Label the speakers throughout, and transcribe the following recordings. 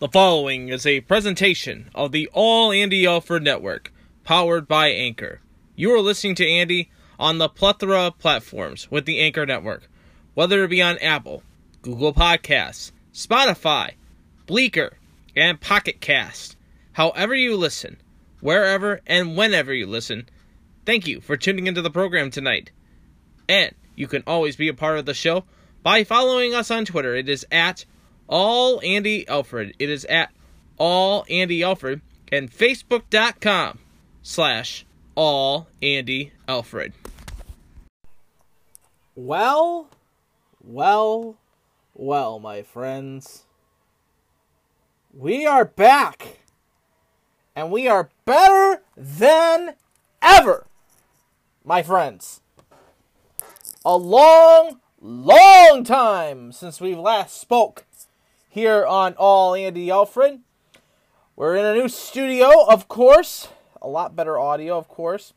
Speaker 1: The following is a presentation of the All Andy Alford Network, powered by Anchor. You are listening to Andy on the plethora of platforms with the Anchor Network, whether it be on Apple, Google Podcasts, Spotify, Breaker, and Pocket Cast. However you listen, wherever and whenever you listen, thank you for tuning into the program tonight. And you can always be a part of the show by following us on Twitter. It is at all Andy Alfred. It is at all Andy Alfred and Facebook.com slash all Andy Alfred.
Speaker 2: Well, well, well, my friends. We are back. And we are better than ever, my friends. A long, long time since we last spoke here on All Andy Alfred. We're in a new studio, of course. A lot better audio, of course.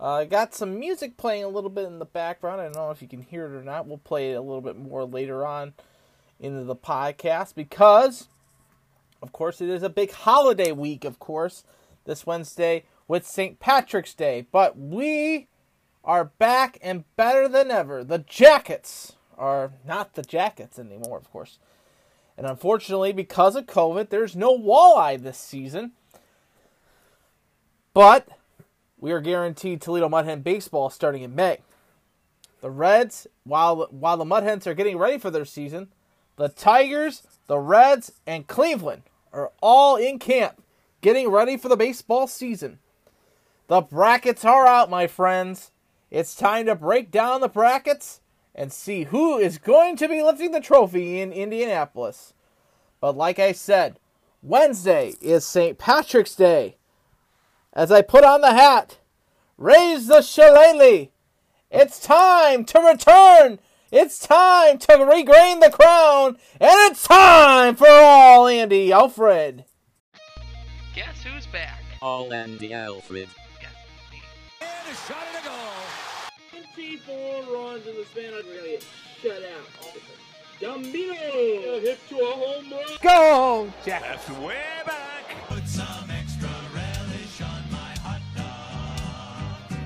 Speaker 2: I uh, got some music playing a little bit in the background. I don't know if you can hear it or not. We'll play it a little bit more later on into the podcast because, of course, it is a big holiday week, of course, this Wednesday with St. Patrick's Day. But we are back and better than ever. The Jackets are not the Jackets anymore, of course. And unfortunately, because of COVID, there's no walleye this season. But we are guaranteed Toledo Mud Hen baseball starting in May. The Reds, while while the Mud Hens are getting ready for their season, the Tigers, the Reds, and Cleveland are all in camp getting ready for the baseball season. The brackets are out, my friends. It's time to break down the brackets and see who is going to be lifting the trophy in Indianapolis. But like I said, Wednesday is St. Patrick's Day. As I put on the hat, raise the shillelagh. It's time to return. It's time to regain the crown. And it's time for all Andy Alfred.
Speaker 3: Guess who's back?
Speaker 4: All Andy Alfred.
Speaker 3: Yes.
Speaker 5: And a shot and a goal.
Speaker 6: 24 runs in the span of really get shut out. Gambino hit to a home run.
Speaker 2: Go, Jack.
Speaker 5: That's way back. Put some extra relish on my hot dog.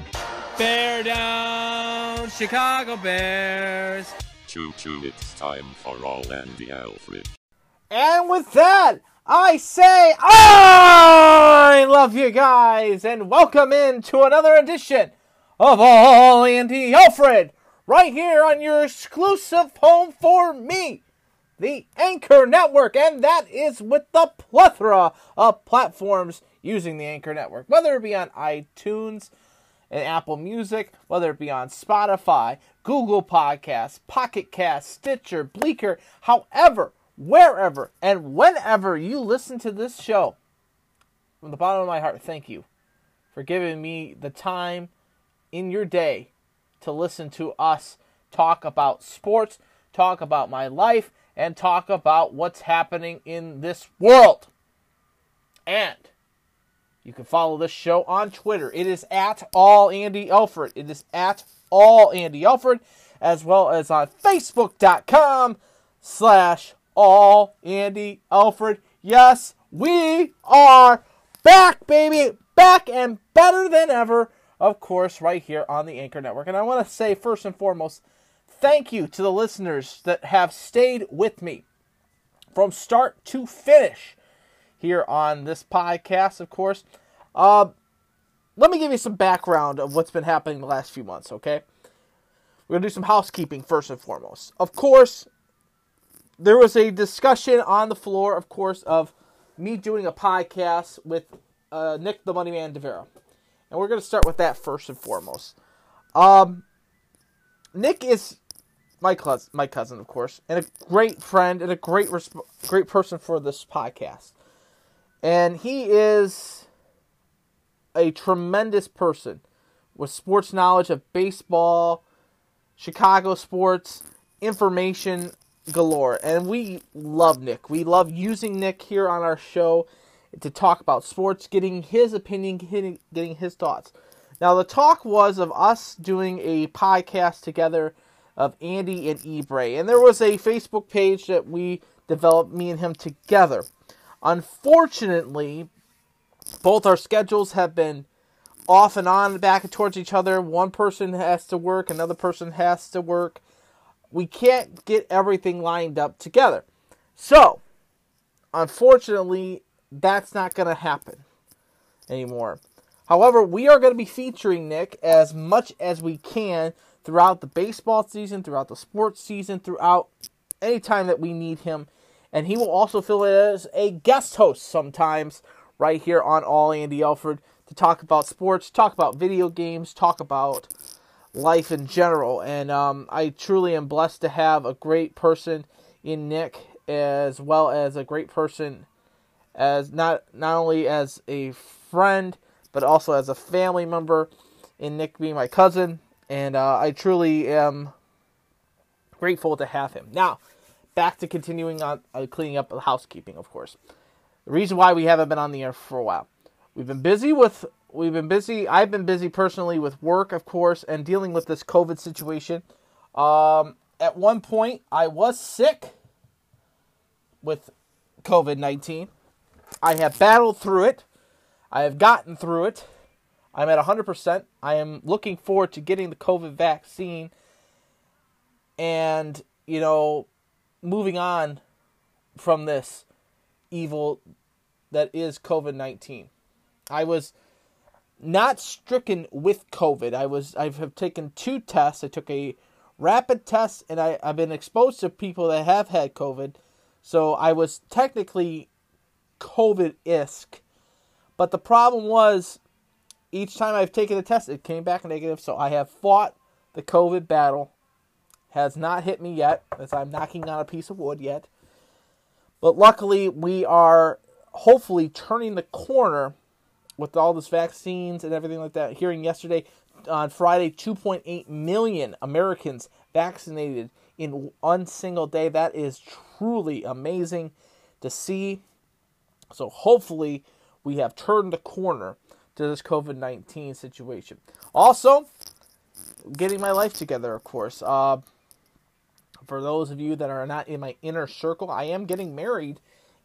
Speaker 1: Bear down, Chicago Bears.
Speaker 4: Choo choo, it's time for All Andy Alfred.
Speaker 2: And with that, I say I love you guys and welcome in to another edition of All Andy Alfred right here on your exclusive home for me, the Anchor Network, and that is with the plethora of platforms using the Anchor Network, whether it be on iTunes and Apple Music, whether it be on Spotify, Google Podcasts, Pocket Cast, Stitcher, Breaker, however, wherever, and whenever you listen to this show. From the bottom of my heart, thank you for giving me the time in your day to listen to us talk about sports, talk about my life, and talk about what's happening in this world. And you can follow this show on Twitter. It is at all Andy Elford. It is at all Andy Elford, as well as on Facebook.com slash all Andy Elford. Yes, we are back, baby, back and better than ever. Of course, right here on the Anchor Network. And I want to say first and foremost, thank you to the listeners that have stayed with me from start to finish here on this podcast, of course. Uh, let me give you some background of what's been happening the last few months, okay? We're going to do some housekeeping first and foremost. Of course, there was a discussion on the floor, of course, of me doing a podcast with uh, Nick the Money Man DeVera. And we're going to start with that first and foremost. Um, Nick is my cousin, my cousin, of course, and a great friend and a great resp- great person for this podcast. And he is a tremendous person with sports knowledge of baseball, Chicago sports, information galore. And we love Nick. We love using Nick here on our show to talk about sports, getting his opinion, getting, getting his thoughts. Now, the talk was of us doing a podcast together of Andy and Ebrey. And there was a Facebook page that we developed, me and him together. Unfortunately, both our schedules have been off and on back and towards each other. One person has to work, another person has to work. We can't get everything lined up together. So, unfortunately, that's not going to happen anymore. However, we are going to be featuring Nick as much as we can throughout the baseball season, throughout the sports season, throughout any time that we need him. And he will also fill in as a guest host sometimes right here on All Andy Alfred to talk about sports, talk about video games, talk about life in general. And um, I truly am blessed to have a great person in Nick, as well as a great person as not not only as a friend but also as a family member. In Nick being my cousin, and uh, I truly am grateful to have him. Now, back to continuing on uh, cleaning up the housekeeping, of course. The reason why we haven't been on the air for a while, we've been busy with we've been busy. I've been busy personally with work, of course, and dealing with this COVID situation. Um, at one point, I was sick with COVID nineteen. I have battled through it. I have gotten through it. I'm at 100%. I am looking forward to getting the COVID vaccine and, you know, moving on from this evil that is COVID 19. I was not stricken with COVID. I was I have taken two tests. I took a rapid test and I, I've been exposed to people that have had COVID. So I was technically COVID isk. But the problem was each time I've taken a test, it came back negative. So I have fought the COVID battle. Has not hit me yet, as I'm knocking on a piece of wood yet. But luckily, we are hopefully turning the corner with all this vaccines and everything like that. Hearing yesterday on Friday, 2.8 million Americans vaccinated in one single day. That is truly amazing to see. So hopefully, we have turned the corner to this COVID 19 situation. Also, getting my life together, of course. Uh, for those of you that are not in my inner circle, I am getting married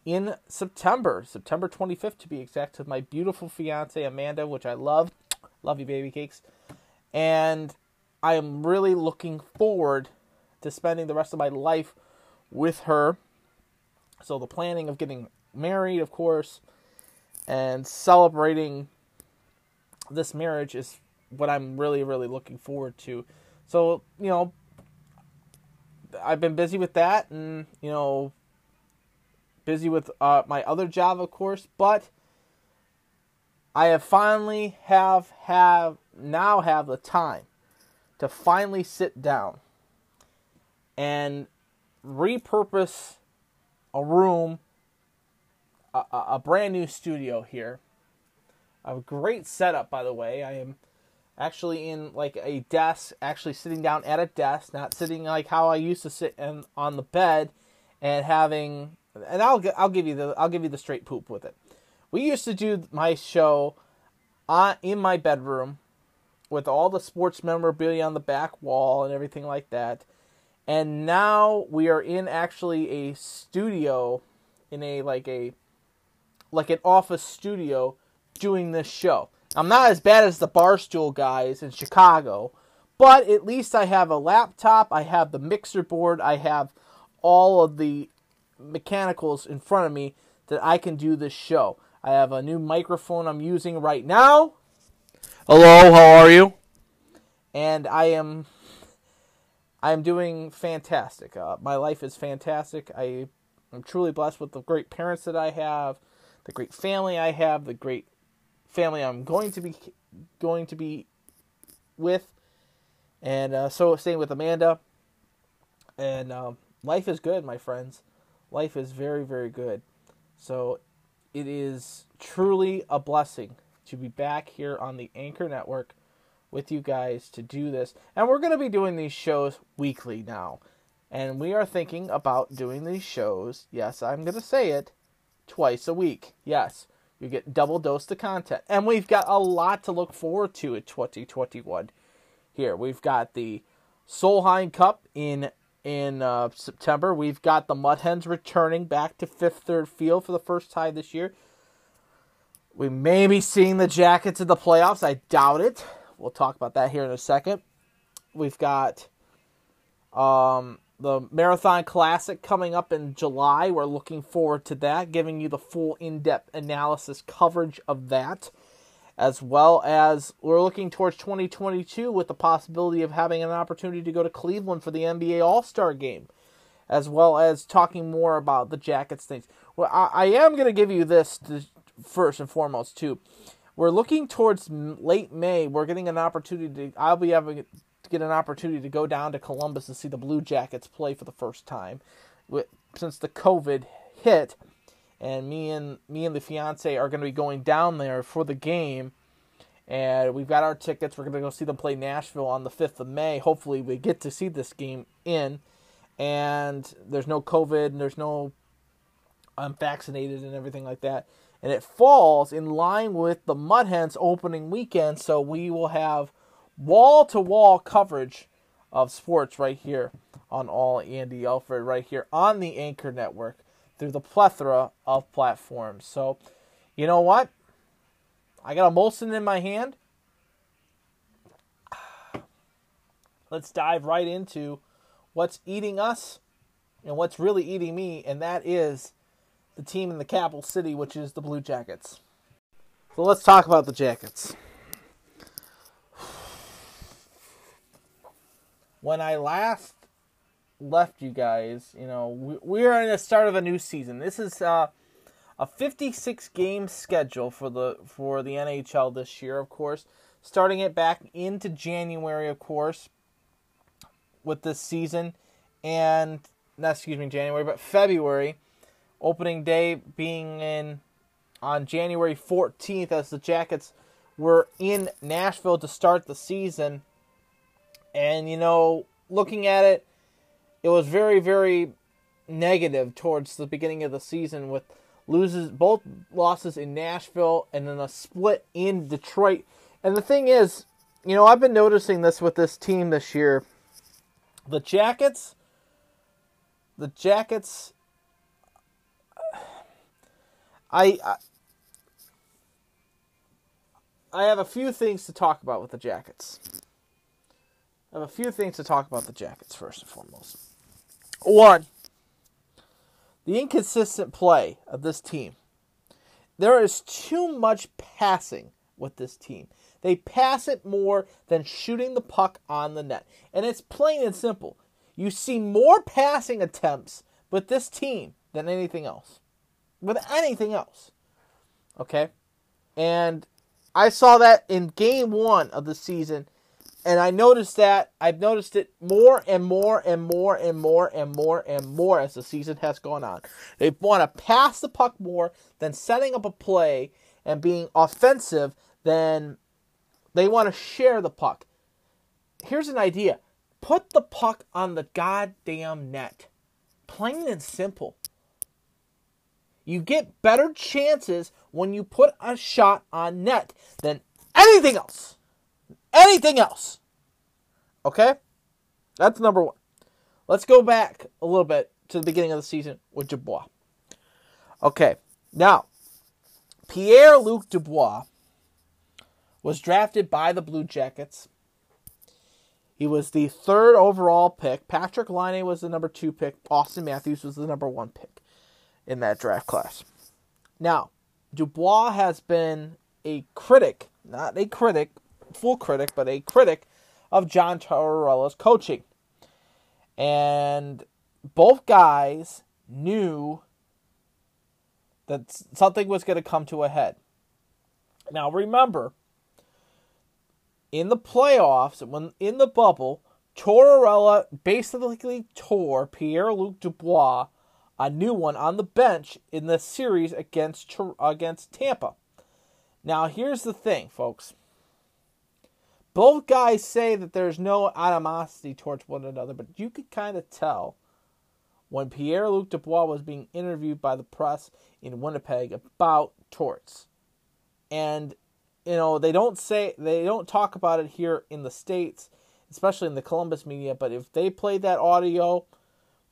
Speaker 2: in September, September 25th to be exact, to my beautiful fiance Amanda, which I love. Love you, baby cakes. And I am really looking forward to spending the rest of my life with her. So, the planning of getting married, of course, and celebrating this marriage is what I'm really, really looking forward to. So, you know, I've been busy with that and, you know, busy with uh, my other job, of course, but I have finally have have now have the time to finally sit down and repurpose a room, a, a brand new studio here a great setup, by the way. I am actually in like a desk, actually sitting down at a desk, not sitting like how I used to sit in, on the bed and having. And I'll I'll give you the I'll give you the straight poop with it. We used to do my show on in my bedroom with all the sports memorabilia on the back wall and everything like that. And now we are in actually a studio in a like a like an office studio doing this show. I'm not as bad as the Barstool guys in Chicago, but at least I have a laptop, I have the mixer board, I have all of the mechanicals in front of me that I can do this show. I have a new microphone I'm using right now. Hello, how are you? And I am I am doing fantastic. Uh, my life is fantastic. I am truly blessed with the great parents that I have, the great family I have, the great family I'm going to be going to be with, and uh, so staying with Amanda. And um, life is good, my friends. Life is very very good. So it is truly a blessing to be back here on the Anchor Network with you guys to do this. And we're going to be doing these shows weekly now. And we are thinking about doing these shows, yes, I'm going to say it, twice a week. Yes. You get double dose of content. And we've got a lot to look forward to in 2021 here. We've got the Solheim Cup in in uh, September. We've got the Mud Hens returning back to Fifth Third Field for the first time this year. We may be seeing the Jackets in the playoffs. I doubt it. We'll talk about that here in a second. We've got um, the Marathon Classic coming up in July. We're looking forward to that, giving you the full in depth analysis coverage of that, as well as we're looking towards 2022 with the possibility of having an opportunity to go to Cleveland for the NBA All Star game, as well as talking more about the Jackets things. Well, I, I am going to give you this to, first and foremost, too. We're looking towards late May. We're getting an opportunity. To, I'll be having get an opportunity to go down to Columbus to see the Blue Jackets play for the first time, since the COVID hit, and me and me and the fiance are going to be going down there for the game, and we've got our tickets. We're going to go see them play Nashville on the fifth of May. Hopefully, we get to see this game in, and there's no COVID and there's no I'm vaccinated and everything like that. And it falls in line with the Mud Hens opening weekend, so we will have wall to wall coverage of sports right here on All Andy Alfred, right here on the Anchor Network through the plethora of platforms. So, you know what? I got a Molson in my hand. Let's dive right into what's eating us and what's really eating me, and that is the team in the capital city, which is the Blue Jackets. So let's talk about the Jackets. When I last left you guys, you know, we, we are in the start of a new season. This is uh, a 56 game schedule for the for the NHL this year, of course. Starting it back into January, of course, with this season, and not excuse me, January, but February opening day being in on January 14th as the Jackets were in Nashville to start the season. And, you know, looking at it, it was very, very negative towards the beginning of the season with loses both losses in Nashville and then a split in Detroit. And the thing is, you know, I've been noticing this with this team this year. The Jackets, the Jackets I, I I have a few things to talk about with the Jackets. I have a few things to talk about the Jackets first and foremost. One, the inconsistent play of this team. There is too much passing with this team. They pass it more than shooting the puck on the net. And it's plain and simple. You see more passing attempts with this team than anything else with anything else. Okay? And I saw that in game one of the season, and I noticed that I've noticed it more and more and more and more and more and more as the season has gone on. They want to pass the puck more than setting up a play and being offensive than they want to share the puck. Here's an idea put the puck on the goddamn net. Plain and simple. You get better chances when you put a shot on net than anything else. Anything else. Okay? That's number one. Let's go back a little bit to the beginning of the season with Dubois. Okay, now, Pierre Luc Dubois was drafted by the Blue Jackets. He was the third overall pick. Patrick Laine was the number two pick. Auston Matthews was the number one pick in that draft class. Now, Dubois has been a critic, not a critic, full critic, but a critic of John Tortorella's coaching. And both guys knew that something was going to come to a head. Now, remember, in the playoffs, when in the bubble, Tortorella basically tore Pierre Luc Dubois a new one on the bench in the series against against Tampa. Now, here's the thing, folks. Both guys say that there's no animosity towards one another, but you could kind of tell when Pierre Luc Dubois was being interviewed by the press in Winnipeg about torts. And you know, they don't say they don't talk about it here in the states. especially in the Columbus media. But if they played that audio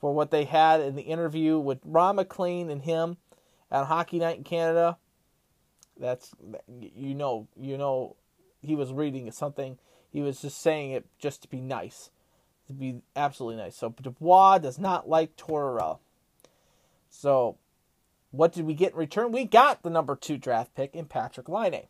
Speaker 2: for what they had in the interview with Ron MacLean and him at Hockey Night in Canada, that's you know you know he was reading something. He was just saying it just to be nice, to be absolutely nice. So Dubois does not like Tortorella. So what did we get in return? We got the number two draft pick in Patrick Laine.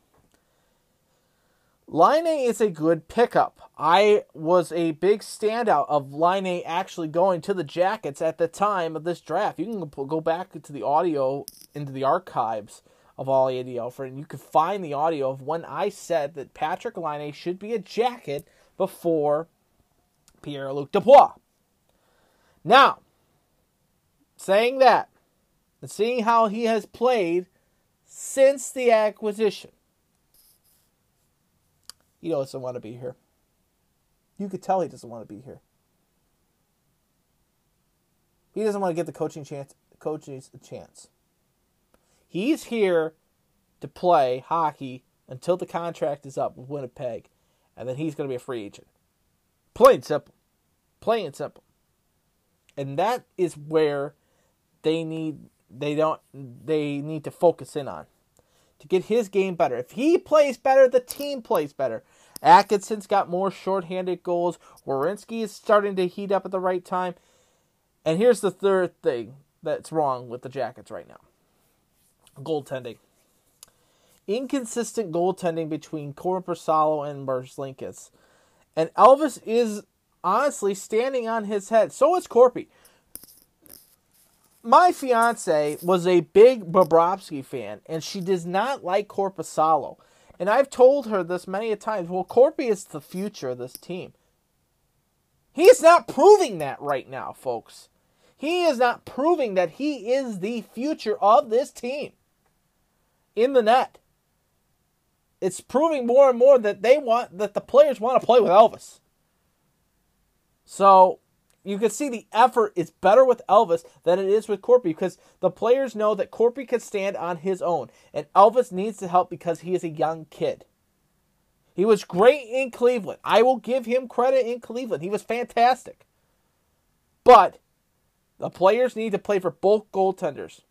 Speaker 2: Laine is a good pickup. I was a big standout of Laine actually going to the Jackets at the time of this draft. You can go back to the audio into the archives of all Andy Alford, and you can find the audio of when I said that Patrick Laine should be a Jacket before Pierre Luc Dubois. Now, saying that, and seeing how he has played since the acquisition, he doesn't want to be here. You could tell he doesn't want to be here. He doesn't want to give the coaching chance coaches a chance. He's here to play hockey until the contract is up with Winnipeg, and then he's going to be a free agent. Plain simple. Plain simple. And that is where they need they don't they need to focus in on to get his game better. If he plays better, the team plays better. Atkinson's got more shorthanded goals. Werenski is starting to heat up at the right time. And here's the third thing that's wrong with the Jackets right now goaltending. Inconsistent goaltending between Korpisalo and Merzlikins. And Elvis is honestly standing on his head. So is Corpy. My fiance was a big Bobrovsky fan, and she does not like Korpisalo. And I've told her this many a times. Well, Corpy is the future of this team. He is not proving that right now, folks. He is not proving that he is the future of this team in the net. It's proving more and more that they want that the players want to play with Elvis. So you can see the effort is better with Elvis than it is with Corpy because the players know that Corpy can stand on his own and Elvis needs to help because he is a young kid. He was great in Cleveland. I will give him credit in Cleveland. He was fantastic. But the players need to play for both goaltenders.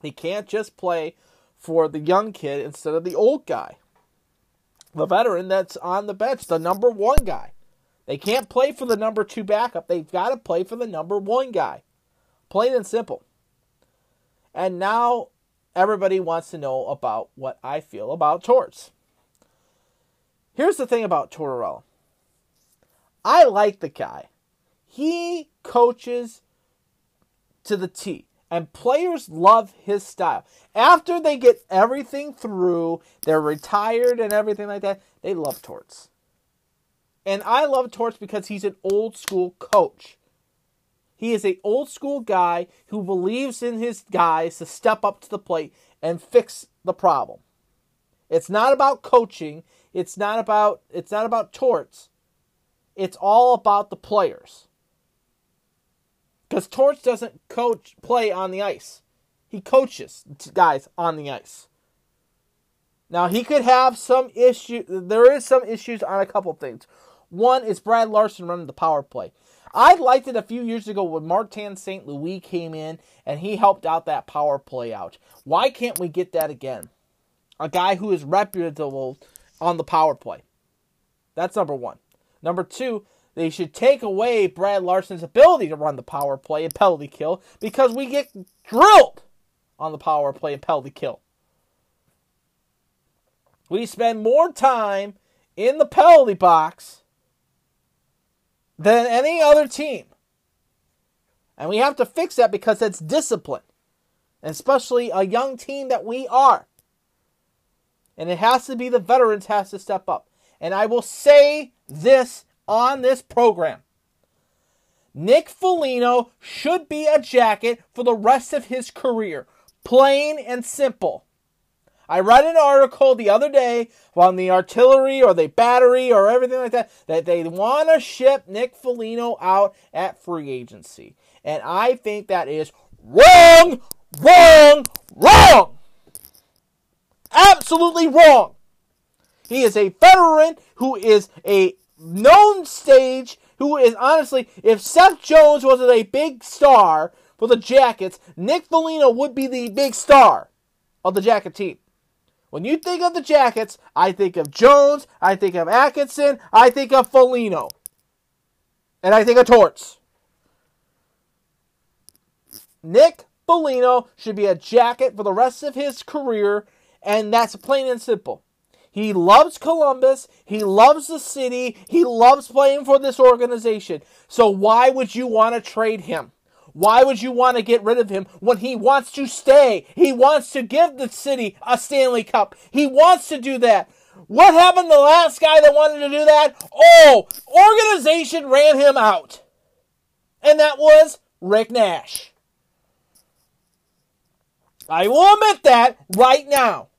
Speaker 2: They can't just play for the young kid instead of the old guy. The veteran that's on the bench, the number one guy. They can't play for the number two backup. They've got to play for the number one guy. Plain and simple. And now everybody wants to know about what I feel about Torts. Here's the thing about Tortorella. I like the guy. He coaches to the T. And players love his style. After they get everything through, they're retired and everything like that, they love Torts. And I love Torts because he's an old school coach. He is an old school guy who believes in his guys to step up to the plate and fix the problem. It's not about coaching. It's not about it's not about Torts. It's all about the players. Because Torts doesn't coach play on the ice. He coaches guys on the ice. Now he could have some issue. There is some issues on a couple things. One is Brad Larsen running the power play. I liked it a few years ago when Martin St. Louis came in and he helped out that power play out. Why can't we get that again? A guy who is reputable on the power play. That's number one. Number two, they should take away Brad Larsen's ability to run the power play and penalty kill because we get drilled on the power play and penalty kill. We spend more time in the penalty box than any other team. And we have to fix that because it's discipline, especially a young team that we are. And it has to be the veterans has to step up. And I will say this on this program. Nick Foligno should be a jacket for the rest of his career. Plain and simple. I read an article the other day on the artillery or the battery or everything like that that they want to ship Nick Foligno out at free agency. And I think that is wrong, wrong, wrong. Absolutely wrong. He is a veteran who is a known stage who is honestly, if Seth Jones wasn't a big star for the Jackets, Nick Foligno would be the big star of the Jacket team. When you think of the Jackets, I think of Jones, I think of Atkinson, I think of Foligno. And I think of Torts. Nick Foligno should be a jacket for the rest of his career, and that's plain and simple. He loves Columbus. He loves the city. He loves playing for this organization. So why would you want to trade him? Why would you want to get rid of him when he wants to stay? He wants to give the city a Stanley Cup. He wants to do that. What happened to the last guy that wanted to do that? Oh, organization ran him out. And that was Rick Nash. I will admit that right now.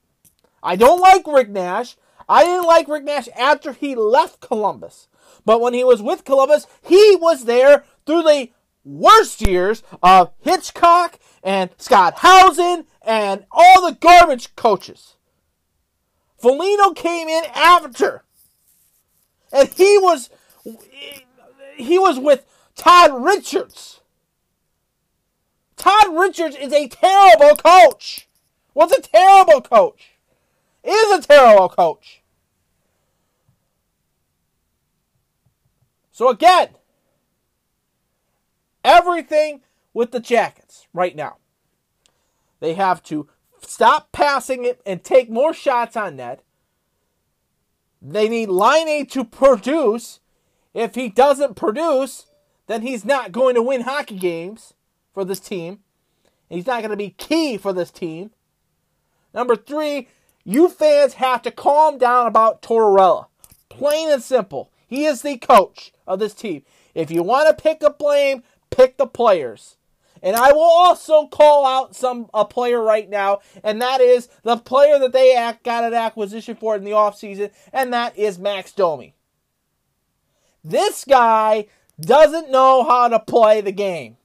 Speaker 2: I don't like Rick Nash. I didn't like Rick Nash after he left Columbus. But when he was with Columbus, he was there through the worst years of Hitchcock and Scott Housen and all the garbage coaches. Foligno came in after. And he was he was with Todd Richards. Todd Richards is a terrible coach. Was a terrible coach. Is a terrible coach. So again, everything with the Jackets right now. They have to stop passing it and take more shots on net. They need Laine to produce. If he doesn't produce, then he's not going to win hockey games for this team. He's not going to be key for this team. Number three, you fans have to calm down about Tortorella. Plain and simple. He is the coach of this team. If you want to pick a blame, pick the players. And I will also call out some a player right now, and that is the player that they got an acquisition for in the offseason, and that is Max Domi. This guy doesn't know how to play the game.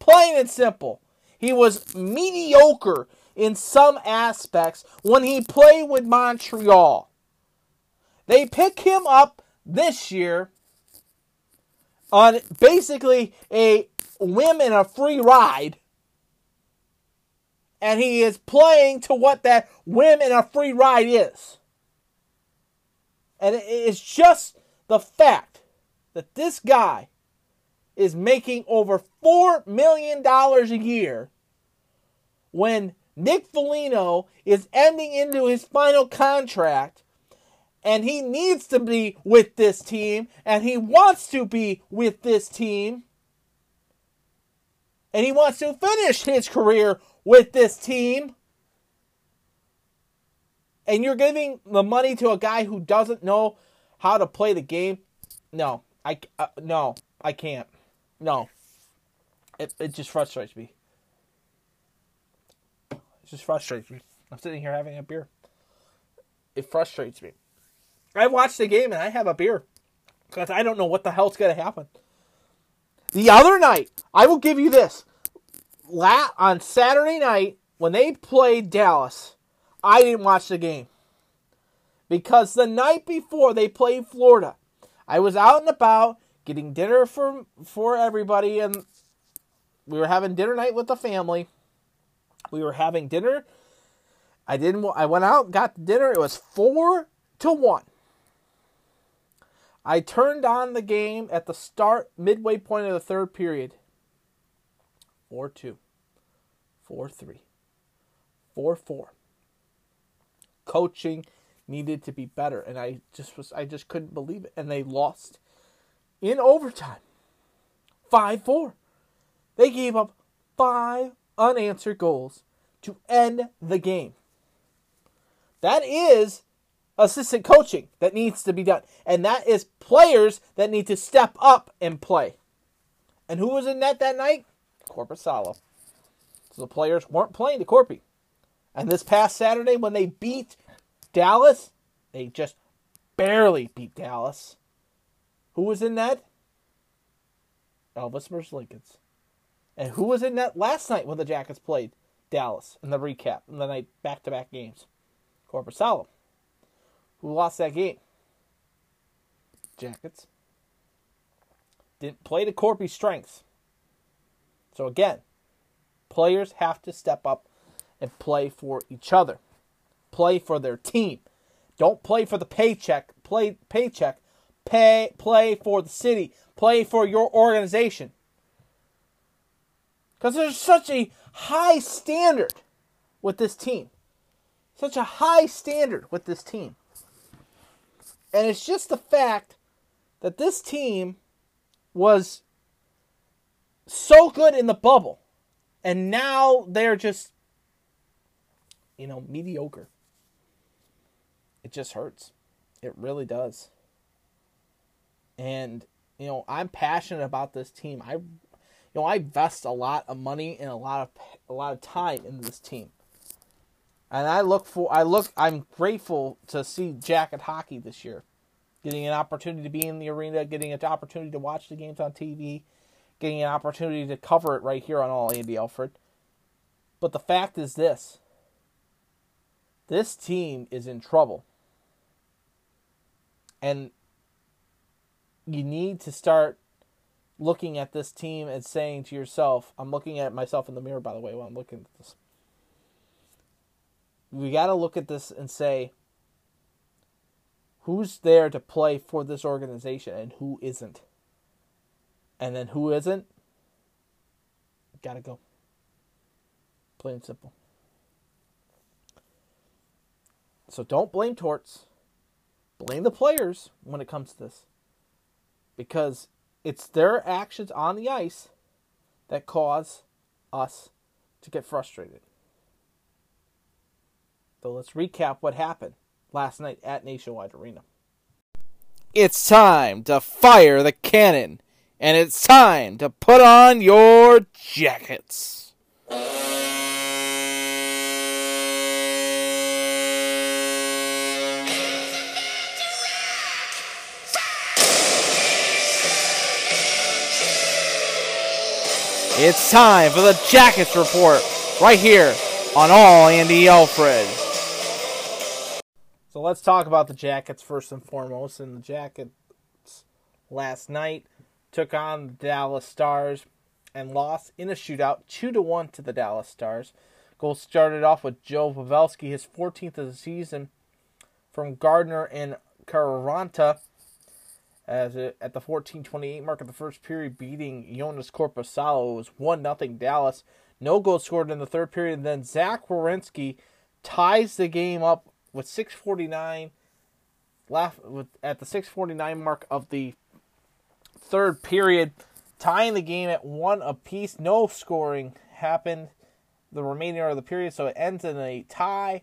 Speaker 2: Plain and simple. He was mediocre in some aspects when he played with Montreal. They pick him up this year on basically a whim and a free ride. And he is playing to what that whim and a free ride is. And it's just the fact that this guy is making over $4 million a year when Nick Foligno is ending into his final contract and he needs to be with this team and he wants to be with this team. And he wants to finish his career with this team. And you're giving the money to a guy who doesn't know how to play the game? No i uh, no i can't. No. It, it just frustrates me it just frustrates me. I'm sitting here having a beer. It frustrates me. I watch the game and i have a beer. Because i don't know what the hell's going to happen. The other night i will give you this. La- on saturday night when they played dallas i didn't watch the game. Because the night before they played Florida, I was out and about getting dinner for for everybody, and we were having dinner night with the family. We were having dinner. I didn't. I went out, got dinner. It was four to one. I turned on the game at the start, midway point of the third period. Four two, four three, four four. Coaching needed to be better and I just was I just couldn't believe it and they lost in overtime 5-4 they gave up five unanswered goals to end the game that is assistant coaching that needs to be done and that is players that need to step up and play and who was in net that night Korpisalo so the players weren't playing the Corpy and this past Saturday when they beat Dallas, they just barely beat Dallas. Who was in that? Elvis Merzlikins. And who was in that last night when the Jackets played Dallas in the recap in the night back to back games? Korpisalo. Who lost that game? Jackets didn't play to Corpy's strengths. So again, players have to step up and play for each other. Play for their team. Don't play for the paycheck. Play paycheck. Pay play for the city. Play for your organization. Because there's such a high standard with this team. Such a high standard with this team. And it's just the fact that this team was so good in the bubble. And now they're just, you know, mediocre. It just hurts. It really does. And, you know, I'm passionate about this team. I, know, I invest a lot of money and a lot of a lot of time in this team. And I look for, I look, I'm grateful to see Jacket hockey this year getting an opportunity to be in the arena, getting an opportunity to watch the games on TV, getting an opportunity to cover it right here on All Andy Alfred. But the fact is this this team is in trouble. And you need to start looking at this team and saying to yourself, I'm looking at myself in the mirror, by the way, while I'm looking at this. We got to look at this and say, who's there to play for this organization and who isn't. And then who isn't, gotta go. Plain and simple. So don't blame Torts. Blame the players when it comes to this. Because it's their actions on the ice that cause us to get frustrated. So let's recap what happened last night at Nationwide Arena. It's time to fire the cannon, and it's time to put on your jackets. It's time for the Jackets Report right here on All Andy Alfred. So let's talk about the Jackets first and foremost. And the Jackets last night took on the Dallas Stars and lost in a shootout, two to one to the Dallas Stars. Goal started off with Joe Pavelski, his 14th of the season, from Gardner and Kiviranta as it, at the 14:28 mark of the first period, beating Jonas Korpisalo. It was one nothing Dallas. No goal scored in the third period, and then Zach Werenski ties the game up with 6:49 left with at the 6:49 mark of the third period, tying the game at one apiece. No scoring happened the remainder of the period, so it ends in a tie.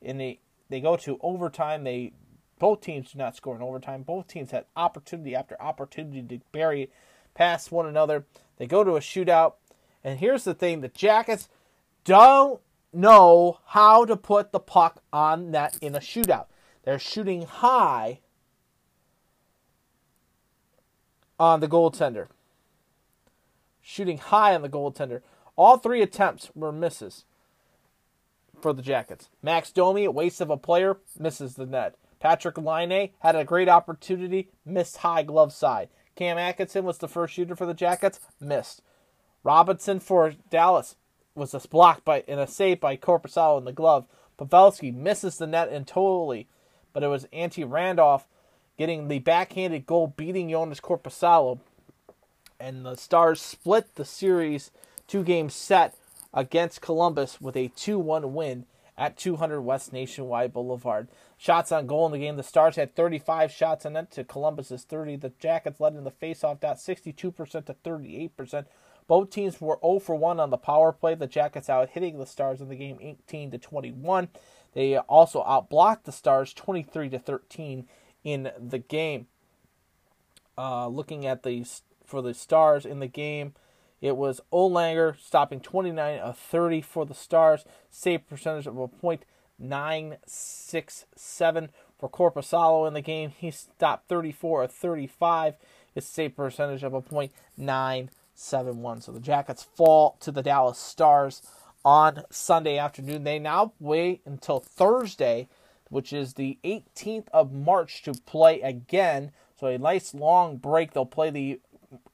Speaker 2: In a they go to overtime. They both teams do not score in overtime. Both teams had opportunity after opportunity to bury past one another. They go to a shootout. And here's the thing the Jackets don't know how to put the puck on net in a shootout. They're shooting high on the goaltender. Shooting high on the goaltender. All three attempts were misses for the Jackets. Max Domi, a waste of a player, misses the net. Patrick Laine had a great opportunity, missed high glove side. Cam Atkinson was the first shooter for the Jackets, missed. Robinson for Dallas was a block by in a save by Korpisalo in the glove. Pavelski misses the net and totally, but it was Antti Randolph getting the backhanded goal, beating Jonas Korpisalo, and the Stars split the series two game set against Columbus with a 2 1 win at 200 West Nationwide Boulevard. Shots on goal in the game. The Stars had 35 shots on net to Columbus's 30. The Jackets led in the faceoff dot 62% to 38%. Both teams were 0 for 1 on the power play. The Jackets out hitting the Stars in the game 18 to 21. They also outblocked the Stars 23 to 13 in the game. Uh, looking at the for the Stars in the game, it was Oettinger stopping 29 of 30 for the Stars, save percentage of a point 967 for Korpisalo in the game. He stopped 34 of 35, his save percentage of a point 971. So the Jackets fall to the Dallas Stars on Sunday afternoon. They now wait until Thursday, which is the 18th of March, to play again So a nice long break. They'll play the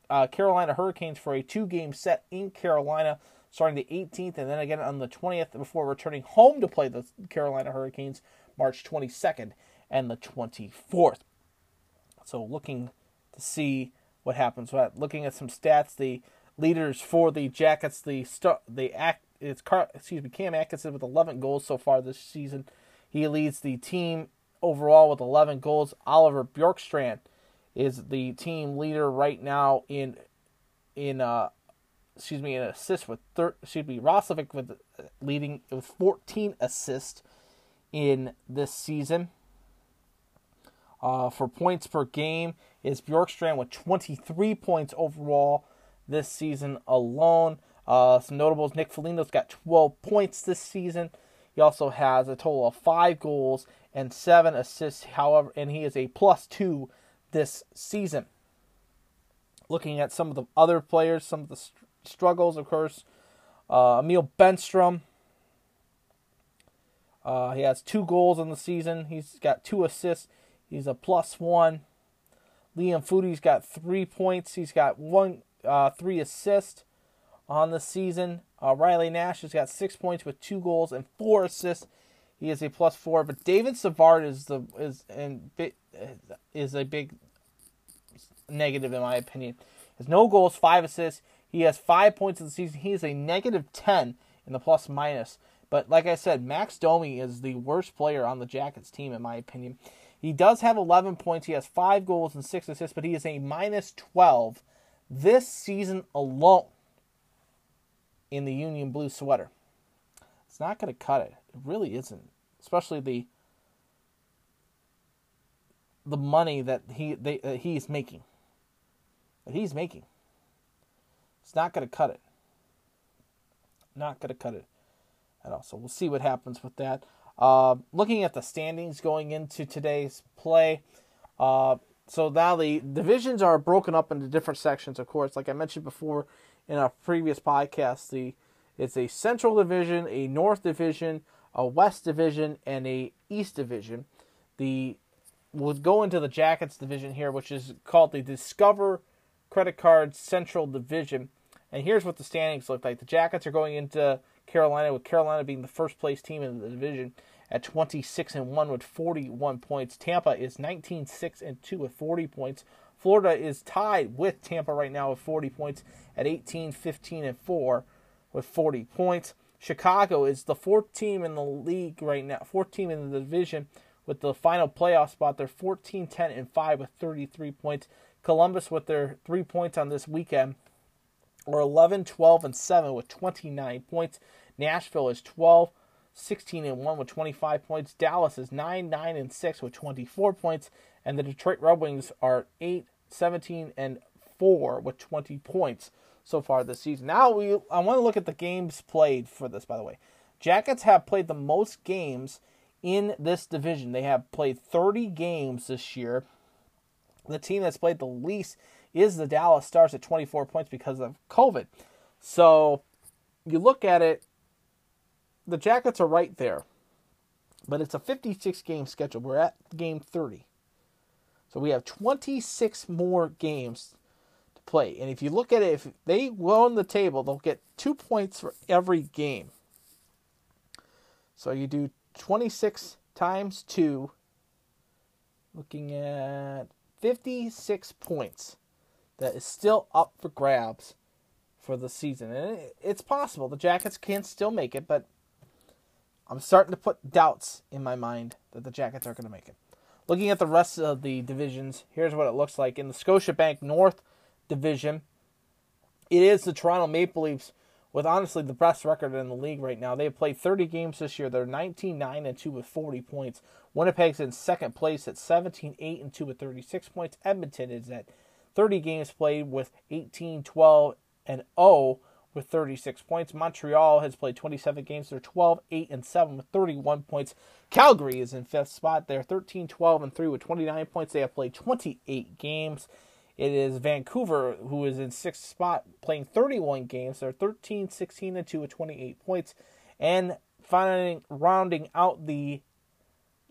Speaker 2: uh, Carolina Hurricanes for a two-game set in Carolina, starting the 18th and then again on the 20th before returning home to play the Carolina Hurricanes March 22nd and the 24th. So looking to see what happens. But Looking at some stats, the leaders for the Jackets, the star, the act, it's Car, excuse me, Cam Atkinson with 11 goals so far this season. He leads the team overall with 11 goals. Oliver Bjorkstrand is the team leader right now in in uh excuse me in assists with thir- excuse me Roslovic with uh, leading with 14 assists in this season. Uh, for points per game is Bjorkstrand with 23 points overall this season alone. Uh, some notables: Nick Foligno's got 12 points this season. He also has a total of five goals and seven assists. However, and he is a plus two this season. Looking at some of the other players, some of the struggles, of course, uh, Emil Bemstrom. Uh, he has two goals in the season. He's got two assists. He's a plus one. Liam Foudy's got three points. He's got one, uh, three assists on the season. Uh, Riley Nash has got six points with two goals and four assists. He is a plus four. But David Savard is the is and is a big negative in my opinion. Has no goals, five assists. He has five points in the season. He is a negative ten in the plus minus. But like I said, Max Domi is the worst player on the Jackets team in my opinion. He does have 11 points. He has five goals and six assists, but he is a minus 12 this season alone in the Union Blue sweater. It's not going to cut it. It really isn't, especially the the money that he they, that he's making. That he's making. It's not going to cut it. Not going to cut it at all. So we'll see what happens with that. Uh, looking at the standings going into today's play, uh, so now the divisions are broken up into different sections. Of course, like I mentioned before in a previous podcast, the it's a Central Division, a North Division, a West Division, and a East Division. The we'll go into the Jackets division here, which is called the Discover Credit Card Central Division. And here's what the standings look like. The Jackets are going into Carolina, with Carolina being the first place team in the division at 26 and 1 with 41 points. Tampa is 19 6 and 2 with 40 points. Florida is tied with Tampa right now with 40 points at 18 15 and 4 with 40 points. Chicago is the fourth team in the league right now, fourth team in the division with the final playoff spot. They're 14 10 and 5 with 33 points. Columbus with their 3 points on this weekend or 11 12 and 7 with 29 points. Nashville is 12 16 and 1 with 25 points. Dallas is 9 9 and 6 with 24 points and the Detroit Red Wings are 8 17 and 4 with 20 points so far this season. Now we I want to look at the games played for this by the way. Jackets have played the most games in this division. They have played 30 games this year. The team that's played the least is the Dallas Stars at 24 points because of COVID. So you look at it, the Jackets are right there. But it's a 56 game schedule. We're at game 30. So we have 26 more games to play. And if you look at it, if they won the table, they'll get two points for every game. So you do 26 times 2, looking at 56 points that is still up for grabs for the season. And it's possible the Jackets can still make it, but I'm starting to put doubts in my mind that the Jackets are going to make it. Looking at the rest of the divisions, here's what it looks like. In the Scotiabank North Division, it is the Toronto Maple Leafs with honestly the best record in the league right now. They have played 30 games this year. They're 19 9 and 2 with 40 points. Winnipeg's in second place at 17 8 and 2 with 36 points. Edmonton is at 30 games played with 18, 12, and 0 with 36 points. Montreal has played 27 games. They're 12, 8, and 7 with 31 points. Calgary is in fifth spot. They're 13, 12, and 3 with 29 points. They have played 28 games. It is Vancouver who is in sixth spot, playing 31 games. They're 13, 16, and 2 with 28 points. And finally, rounding out the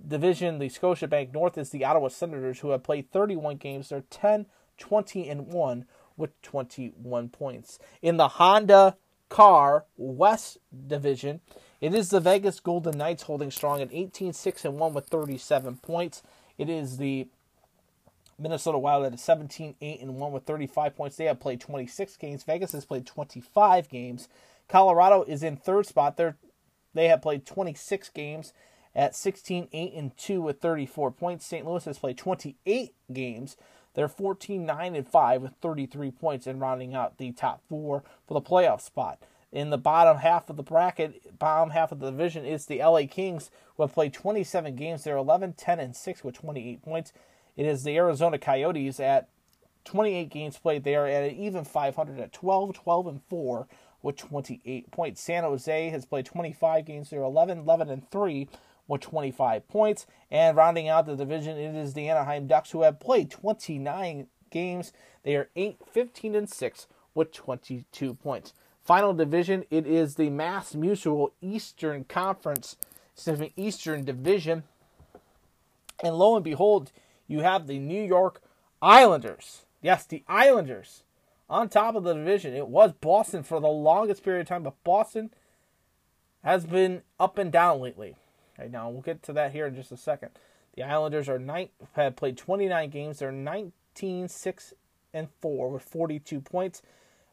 Speaker 2: division, the Scotiabank North, is the Ottawa Senators, who have played 31 games. They're 10, 20, and 1 with 21 points. In the Honda Car West division, it is the Vegas Golden Knights holding strong at 18, 6, and 1 with 37 points. It is the Minnesota Wild at 17, 8, and 1 with 35 points. They have played 26 games. Vegas has played 25 games. Colorado is in third spot. They're, they have played 26 games at 16, 8, and 2 with 34 points. St. Louis has played 28 games. They're 14, 9, and 5 with 33 points and rounding out the top four for the playoff spot. In the bottom half of the bracket, bottom half of the division is the LA Kings, who have played 27 games. They're 11, 10, and 6 with 28 points. It is the Arizona Coyotes at 28 games played. They are at an even 500 at 12, 12, and 4 with 28 points. San Jose has played 25 games. They're 11, 11, and 3 with 25 points. And rounding out the division, it is the Anaheim Ducks who have played 29 games. They are 8, 15, and 6 with 22 points. Final division, it is the Mass Mutual Eastern Conference, excuse me, Eastern Division. And lo and behold, you have the New York Islanders. Yes, the Islanders on top of the division. It was Boston for the longest period of time, but Boston has been up and down lately. Now, we'll get to that here in just a second. The Islanders are nine, have played 29 games. They're 19, 6, and 4 with 42 points.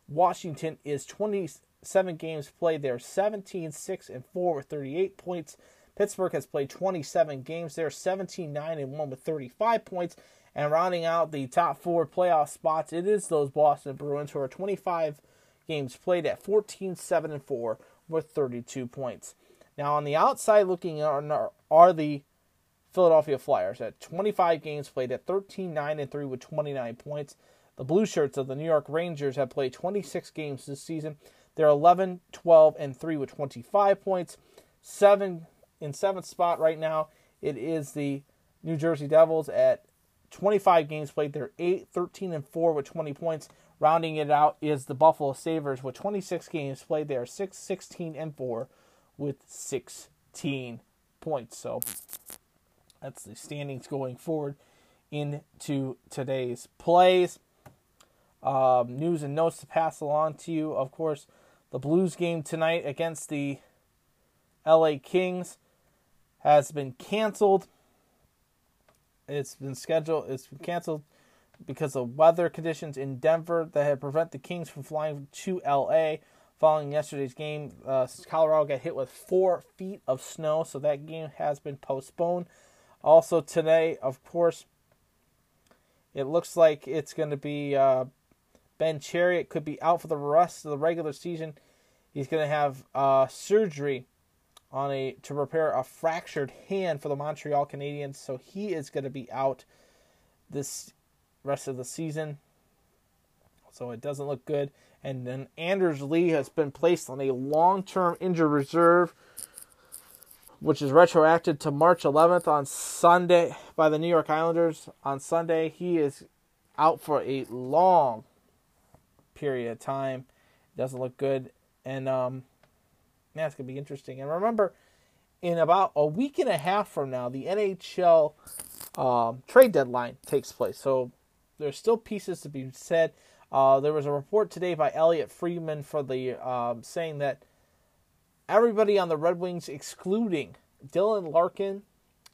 Speaker 2: Washington is 27 games played. They're 17, 6, and 4 with 38 points. Pittsburgh has played 27 games. They're 17, 9, and 1 with 35 points. And rounding out the top four playoff spots, it is those Boston Bruins who are 25 games played at 14, 7, and 4 with 32 points. Now, on the outside looking are, are the Philadelphia Flyers at 25 games played at 13, 9, and 3 with 29 points. The Blue Shirts of the New York Rangers have played 26 games this season. They're 11, 12, and 3 with 25 points. Seven in seventh spot right now. It is the New Jersey Devils at 25 games played. They're 8, 13, and 4 with 20 points. Rounding it out is the Buffalo Sabres with 26 games played. They are 6, 16, and 4 with 16 points. So that's the standings going forward into today's plays. Um, news and notes to pass along to you. Of course, the Blues game tonight against the LA Kings has been canceled. It's been scheduled. It's been canceled because of weather conditions in Denver that have prevented the Kings from flying to LA. Following yesterday's game, uh, Colorado got hit with four feet of snow, so that game has been postponed. Also today, of course, it looks like it's going to be uh, Ben Chiarot could be out for the rest of the regular season. He's going to have uh, surgery on a to repair a fractured hand for the Montreal Canadiens, so he is going to be out this rest of the season. So it doesn't look good. And then Anders Lee has been placed on a long-term injured reserve, which is retroacted to March 11th on Sunday by the New York Islanders. On Sunday, he is out for a long period of time. It doesn't look good, and um, yeah, it's gonna be interesting. And remember, in about a week and a half from now, the NHL um, trade deadline takes place. So there's still pieces to be said. Uh, there was a report today by Elliotte Friedman for the um, saying that everybody on the Red Wings, excluding Dylan Larkin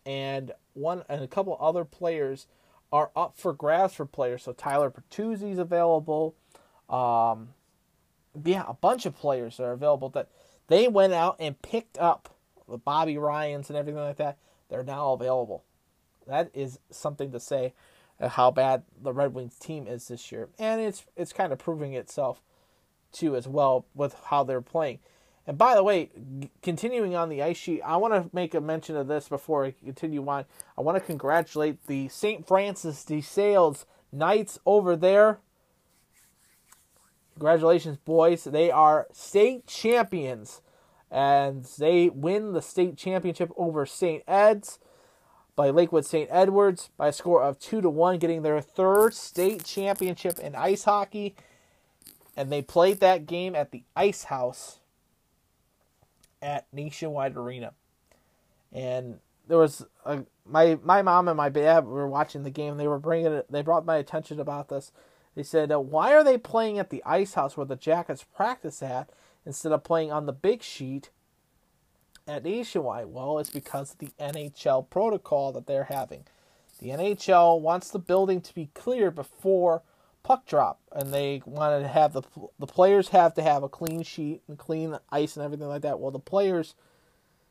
Speaker 2: and one and a couple other players, are up for grabs for players. So Tyler Bertuzzi's available. Um, yeah, a bunch of players are available that they went out and picked up the Bobby Ryans and everything like that. They're now available. That is something to say how bad the Red Wings team is this year, and it's it's kind of proving itself too as well with how they're playing. And by the way, continuing on the ice sheet, I want to make a mention of this before I continue on. I want to congratulate the St. Francis de Sales Knights over there. Congratulations, boys. They are state champions. And they win the state championship over St. Ed's by Lakewood St. Edwards by a score of 2 to 1, getting their third state championship in ice hockey. And they played that game at the Ice House at Nationwide Arena. And there was a, my my mom and my dad were watching the game. They were bringing it. They brought my attention about this. They said, uh, "Why are they playing at the ice house where the Jackets practice at instead of playing on the big sheet at Nationwide?" Well, it's because of the NHL protocol that they're having. The NHL wants the building to be cleared before puck drop, and they wanted to have the the players have to have a clean sheet and clean ice and everything like that. Well, the players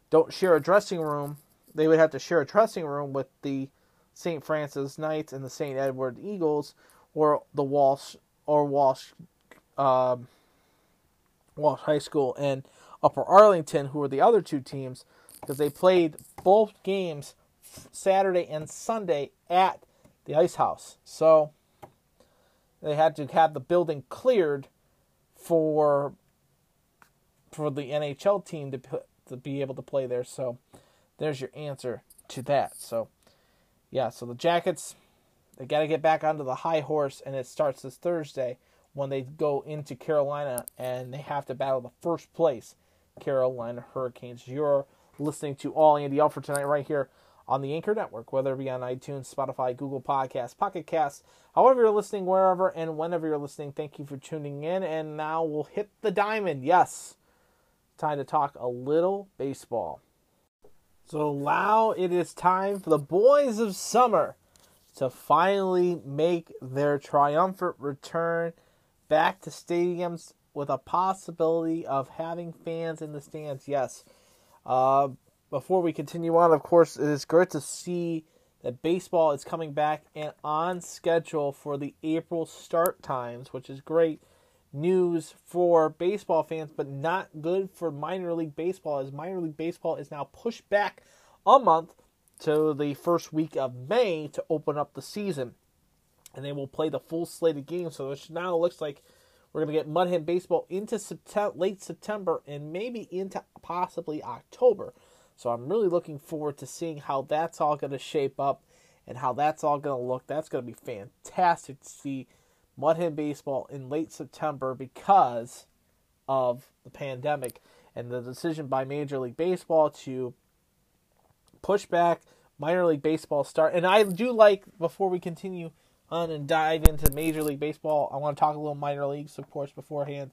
Speaker 2: don't share a dressing room. They would have to share a dressing room with the St. Francis Knights and the St. Edward Eagles, or the Walsh or Walsh, um, Walsh High School and Upper Arlington, who were the other two teams, because they played both games Saturday and Sunday at the Ice House. So they had to have the building cleared for for the NHL team to to be able to play there. So there's your answer to that. So yeah, so the Jackets they got to get back onto the high horse, and it starts this Thursday when they go into Carolina and they have to battle the first place Carolina Hurricanes. You're listening to All Andy Alford tonight right here on the Anchor Network, whether it be on iTunes, Spotify, Google Podcasts, Pocket Casts, however you're listening, wherever and whenever you're listening. Thank you for tuning in. And now we'll hit the diamond. Yes, time to talk a little baseball. So now it is time for the boys of summer to finally make their triumphant return back to stadiums with a possibility of having fans in the stands. Yes. Uh, before we continue on, of course, it is great to see that baseball is coming back and on schedule for the April start times, which is great news for baseball fans, but not good for minor league baseball, as minor league baseball is now pushed back a month to the first week of May to open up the season. And they will play the full slate of games. So it now looks like we're going to get Mud Hen baseball into September, late September and maybe into possibly October. So I'm really looking forward to seeing how that's all going to shape up and how that's all going to look. That's going to be fantastic to see Mud Hen baseball in late September because of the pandemic and the decision by Major League Baseball to push back minor league baseball start. And I do like before we continue and dive into Major League Baseball, I want to talk a little minor leagues, of course, beforehand.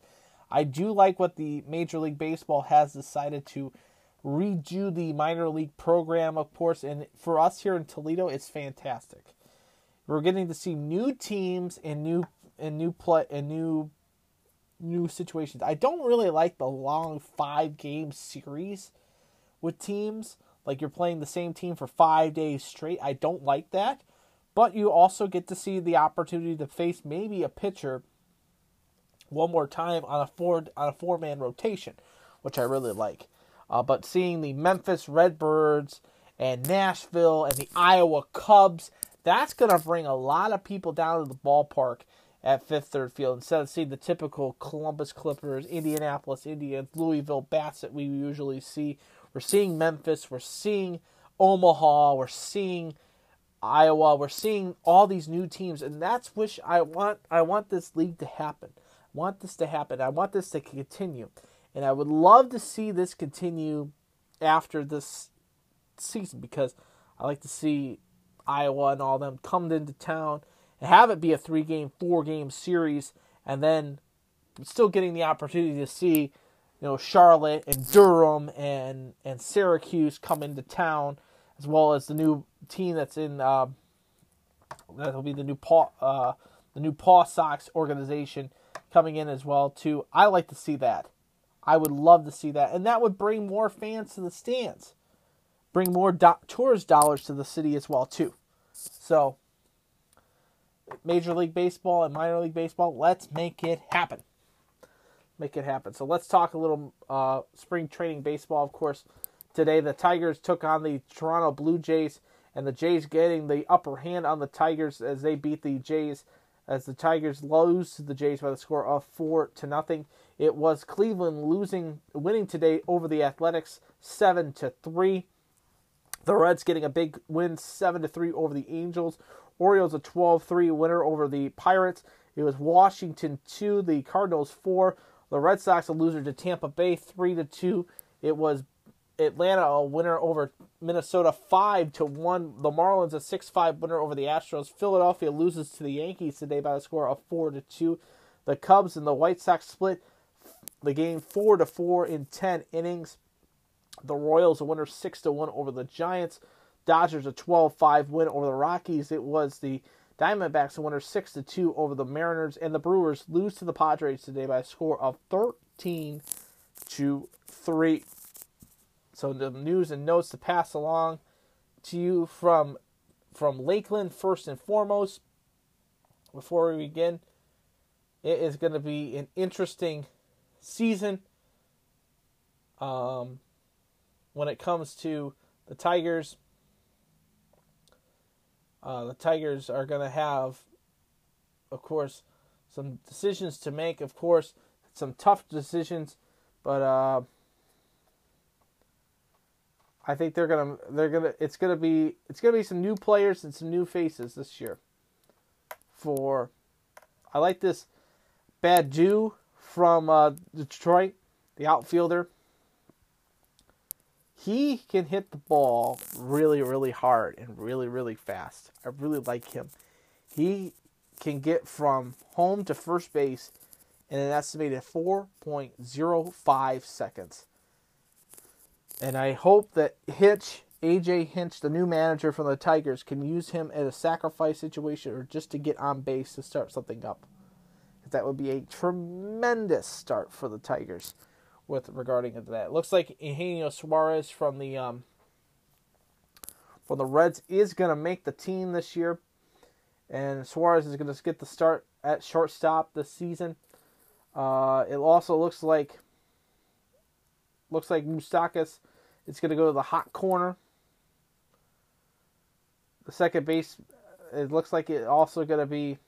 Speaker 2: I do like what the Major League Baseball has decided to redo the minor league program, of course, and for us here in Toledo, it's fantastic. We're getting to see new teams and new and new play and new new situations. I don't really like the long five game series with teams. Like you're playing the same team for five days straight. I don't like that. But you also get to see the opportunity to face maybe a pitcher one more time on a four on a four man rotation, which I really like. Uh, but seeing the Memphis Redbirds and Nashville and the Iowa Cubs, that's going to bring a lot of people down to the ballpark at Fifth Third Field instead of seeing the typical Columbus Clippers, Indianapolis Indians, Louisville Bats that we usually see. We're seeing Memphis, we're seeing Omaha, we're seeing Iowa, we're seeing all these new teams, and that's which I want. I want this league to happen. I want this to happen. I want this to continue. And I would love to see this continue after this season because I like to see Iowa and all them come into town and have it be a three game, four game series, and then still getting the opportunity to see, you know, Charlotte and Durham and and Syracuse come into town, as well as the new team that's in uh, that'll be the new Paw uh, the new Paw Sox organization coming in as well too. I like to see that. I would love to see that. And that would bring more fans to the stands, bring more do- tourist dollars to the city as well, too. So, Major League Baseball and Minor League Baseball, let's make it happen. Make it happen. So, let's talk a little uh, spring training baseball. Of course, today the Tigers took on the Toronto Blue Jays, and the Jays getting the upper hand on the Tigers as they beat the Jays as the Tigers lose to the Jays by the score of four to nothing. It was Cleveland losing, winning today over the Athletics seven to three. The Reds getting a big win, seven to three over the Angels. Orioles a 12-3 winner over the Pirates. It was Washington two, the Cardinals four. The Red Sox a loser to Tampa Bay three to two. It was Atlanta a winner over Minnesota five to one. The Marlins a six five winner over the Astros. Philadelphia loses to the Yankees today by a score of four to two. The Cubs and the White Sox split the game four to four in ten innings. The Royals a winner six to one over the Giants. Dodgers a 12-5 win over the Rockies. It was the Diamondbacks a winner six to two over the Mariners, and the Brewers lose to the Padres today by a score of 13 to three. So the news and notes to pass along to you from from Lakeland first and foremost. Before we begin, it is going to be an interesting season. Um, when it comes to the Tigers, uh, the Tigers are going to have, of course, some decisions to make. Of course, some tough decisions, but uh, I think they're gonna they're gonna it's gonna be it's gonna be some new players and some new faces this year. For I like this Baddoo from uh, Detroit, the outfielder. He can hit the ball really, really hard and really, really fast. I really like him. He can get from home to first base in an estimated 4.05 seconds. And I hope that Hitch, AJ Hinch, the new manager from the Tigers, can use him as a sacrifice situation or just to get on base to start something up. That would be a tremendous start for the Tigers with regarding to that. It looks like Eugenio Suarez from the um, from the Reds is going to make the team this year, and Suarez is going to get the start at shortstop this season. Uh, it also looks like looks like Moustakas is going to go to the hot corner. The second base, it looks like it also going to be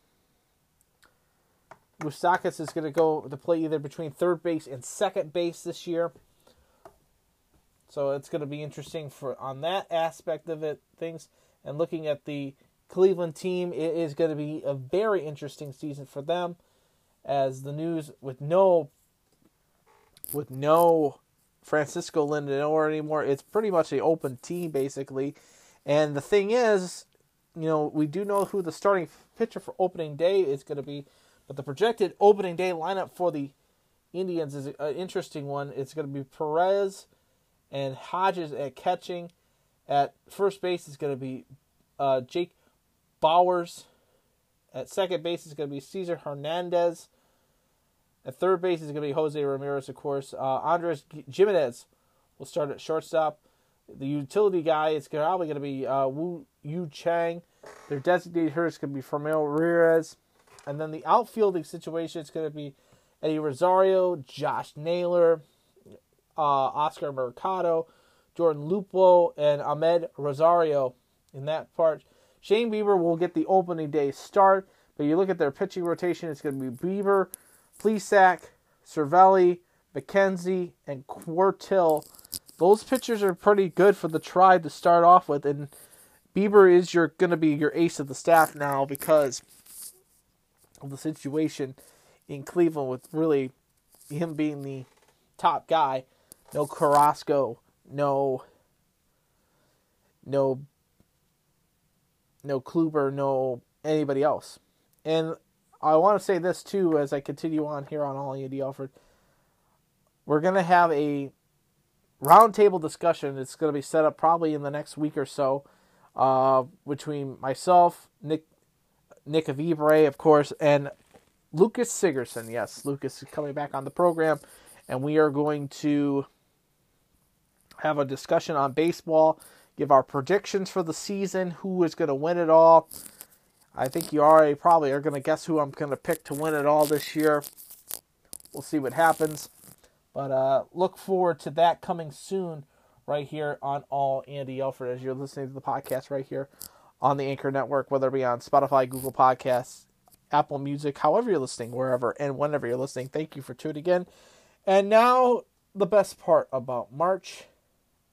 Speaker 2: Moustakas is going to go to play either between third base and second base this year. So it's going to be interesting for on that aspect of it things and looking at the Cleveland team it is going to be a very interesting season for them as the news with no with no Francisco Lindor anymore it's pretty much an open team basically and the thing is you know we do know who the starting pitcher for opening day is going to be but the projected opening day lineup for the Indians is an interesting one. It's going to be Perez and Hedges at catching. At first base is going to be uh, Jake Bauers. At second base is going to be Cesar Hernandez. At third base is going to be Jose Ramirez, of course. Uh, Andres Gimenez will start at shortstop. The utility guy is probably going to be uh, Wu Yu Chang. Their designated hitter is going to be Franmil Reyes. And then the outfielding situation is going to be Eddie Rosario, Josh Naylor, uh, Oscar Mercado, Jordan Luplow, and Amed Rosario in that part. Shane Bieber will get the opening day start, but you look at their pitching rotation, it's going to be Bieber, Plesac, Civale, McKenzie, and Quantrill. Those pitchers are pretty good for the tribe to start off with, and Bieber is your going to be your ace of the staff now because of the situation in Cleveland with really him being the top guy. No Carrasco, no no no Kluber, no anybody else. And I want to say this too as I continue on here on All Andy Alford. We're gonna have a roundtable discussion. It's gonna be set up probably in the next week or so, uh, between myself, Nick Nick Avibre, of course, and Lucas Sigerson. Yes, Lucas is coming back on the program, and we are going to have a discussion on baseball, give our predictions for the season, who is going to win it all. I think you already probably are going to guess who I'm going to pick to win it all this year. We'll see what happens. But uh, look forward to that coming soon right here on All Andy Alford as you're listening to the podcast right here on the Anchor Network, whether it be on Spotify, Google Podcasts, Apple Music, however you're listening, wherever and whenever you're listening. Thank you for tuning in. And now, the best part about March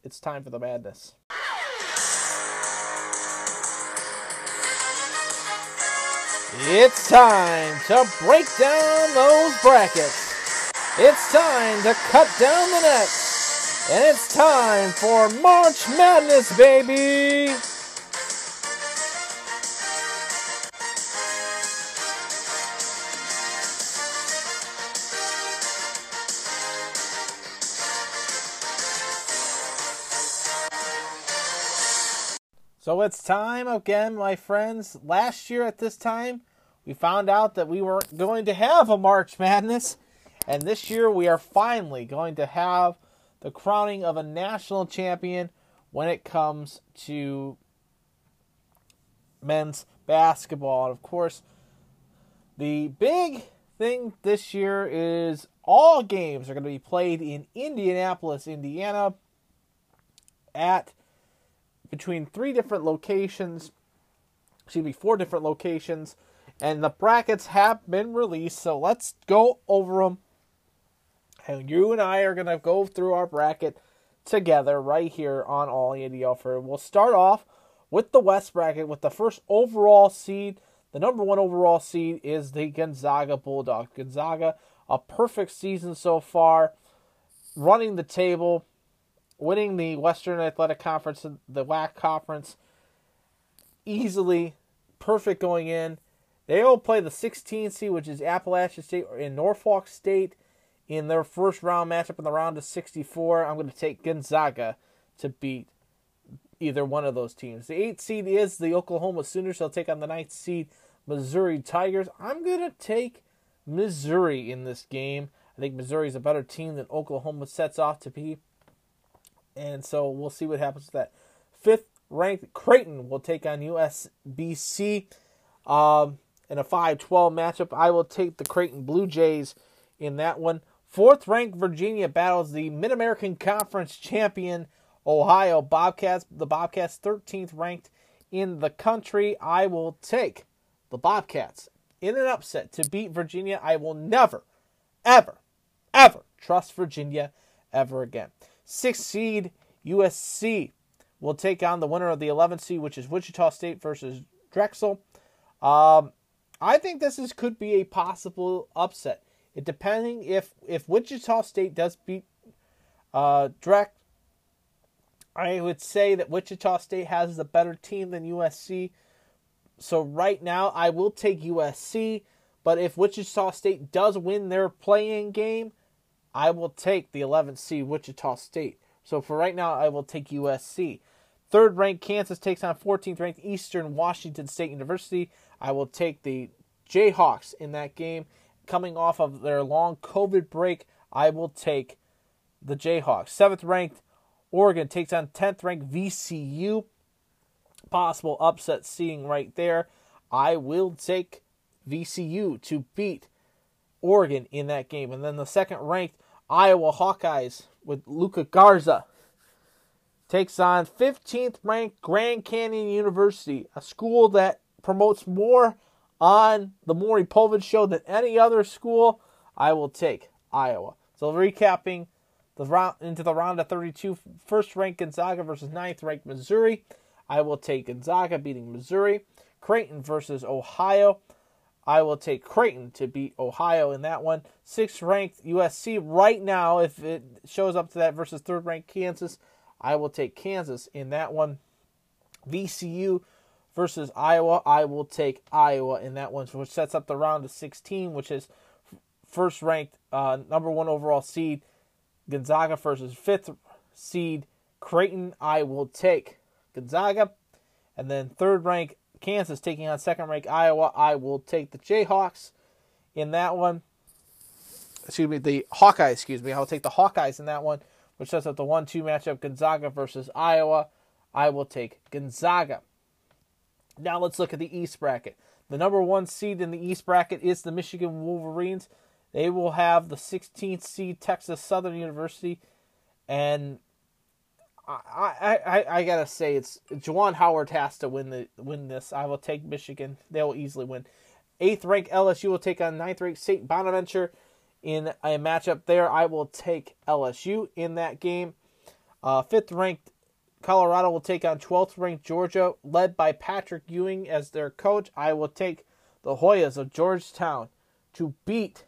Speaker 2: it's time for the madness. It's time to break down those brackets. It's time to cut down the nets. And it's time for March Madness, baby! So it's time again, my friends. Last year at this time, we found out that we weren't going to have a March Madness. And this year, we are finally going to have the crowning of a national champion when it comes to men's basketball. And of course, the big thing this year is all games are going to be played in Indianapolis, Indiana, at between three different locations, excuse me, four different locations, and the brackets have been released. So let's go over them. And you and I are going to go through our bracket together right here on All Andy Alford. We'll start off with the West bracket with the first overall seed. The number one overall seed is the Gonzaga Bulldogs. Gonzaga, a perfect season so far, running the table winning the Western Athletic Conference, the WAC conference, easily, perfect going in. They will play the 16 seed, which is Appalachian State in Norfolk State, in their first round matchup in the round of 64. I'm going to take Gonzaga to beat either one of those teams. The 8 seed is the Oklahoma Sooners. They'll take on the 9th seed Missouri Tigers. I'm going to take Missouri in this game. I think Missouri is a better team than Oklahoma sets off to be. And so we'll see what happens with that. Fifth ranked Creighton will take on USBC um, in a 5 12 matchup. I will take the Creighton Blue Jays in that one. Fourth ranked Virginia battles the Mid American Conference champion Ohio Bobcats. The Bobcats 13th ranked in the country. I will take the Bobcats in an upset to beat Virginia. I will never, ever, ever trust Virginia ever again. Sixth seed USC will take on the winner of the 11th seed, which is Wichita State versus Drexel. Um, I think this is could be a possible upset. It depending if if Wichita State does beat uh, Drek, I would say that Wichita State has the better team than USC. So right now, I will take USC. But if Wichita State does win their playing game, I will take the 11th seed Wichita State. So for right now, I will take USC. Third ranked Kansas takes on 14th ranked Eastern Washington State University. I will take the Jayhawks in that game. Coming off of their long COVID break, I will take the Jayhawks. Seventh ranked Oregon takes on 10th ranked VCU. Possible upset seeing right there. I will take VCU to beat Oregon in that game. And then the second ranked Iowa Hawkeyes with Luka Garza takes on 15th ranked Grand Canyon University, a school that promotes more on the Maury Povich show than any other school. I will take Iowa. So recapping the round into the round of 32, first ranked Gonzaga versus ninth ranked Missouri. I will take Gonzaga beating Missouri. Creighton versus Ohio. I will take Creighton to beat Ohio in that one. Sixth ranked USC right now, if it shows up to that versus third ranked Kansas, I will take Kansas in that one. VCU versus Iowa, I will take Iowa in that one, which sets up the round of 16, which is first ranked uh, number one overall seed Gonzaga versus fifth seed Creighton. I will take Gonzaga, and then third ranked Kansas taking on second ranked Iowa. I will take the Jayhawks in that one. Excuse me, the Hawkeyes, excuse me. I will take the Hawkeyes in that one, which sets up the 1 2 matchup Gonzaga versus Iowa. I will take Gonzaga. Now let's look at the East bracket. The number one seed in the East bracket is the Michigan Wolverines. They will have the 16th seed Texas Southern University, and I, I, I, I gotta say it's Juwan Howard has to win the win this. I will take Michigan. They will easily win. Eighth ranked LSU will take on ninth ranked St. Bonaventure in a matchup there. I will take LSU in that game. Uh, fifth ranked Colorado will take on 12th ranked Georgia, led by Patrick Ewing as their coach. I will take the Hoyas of Georgetown to beat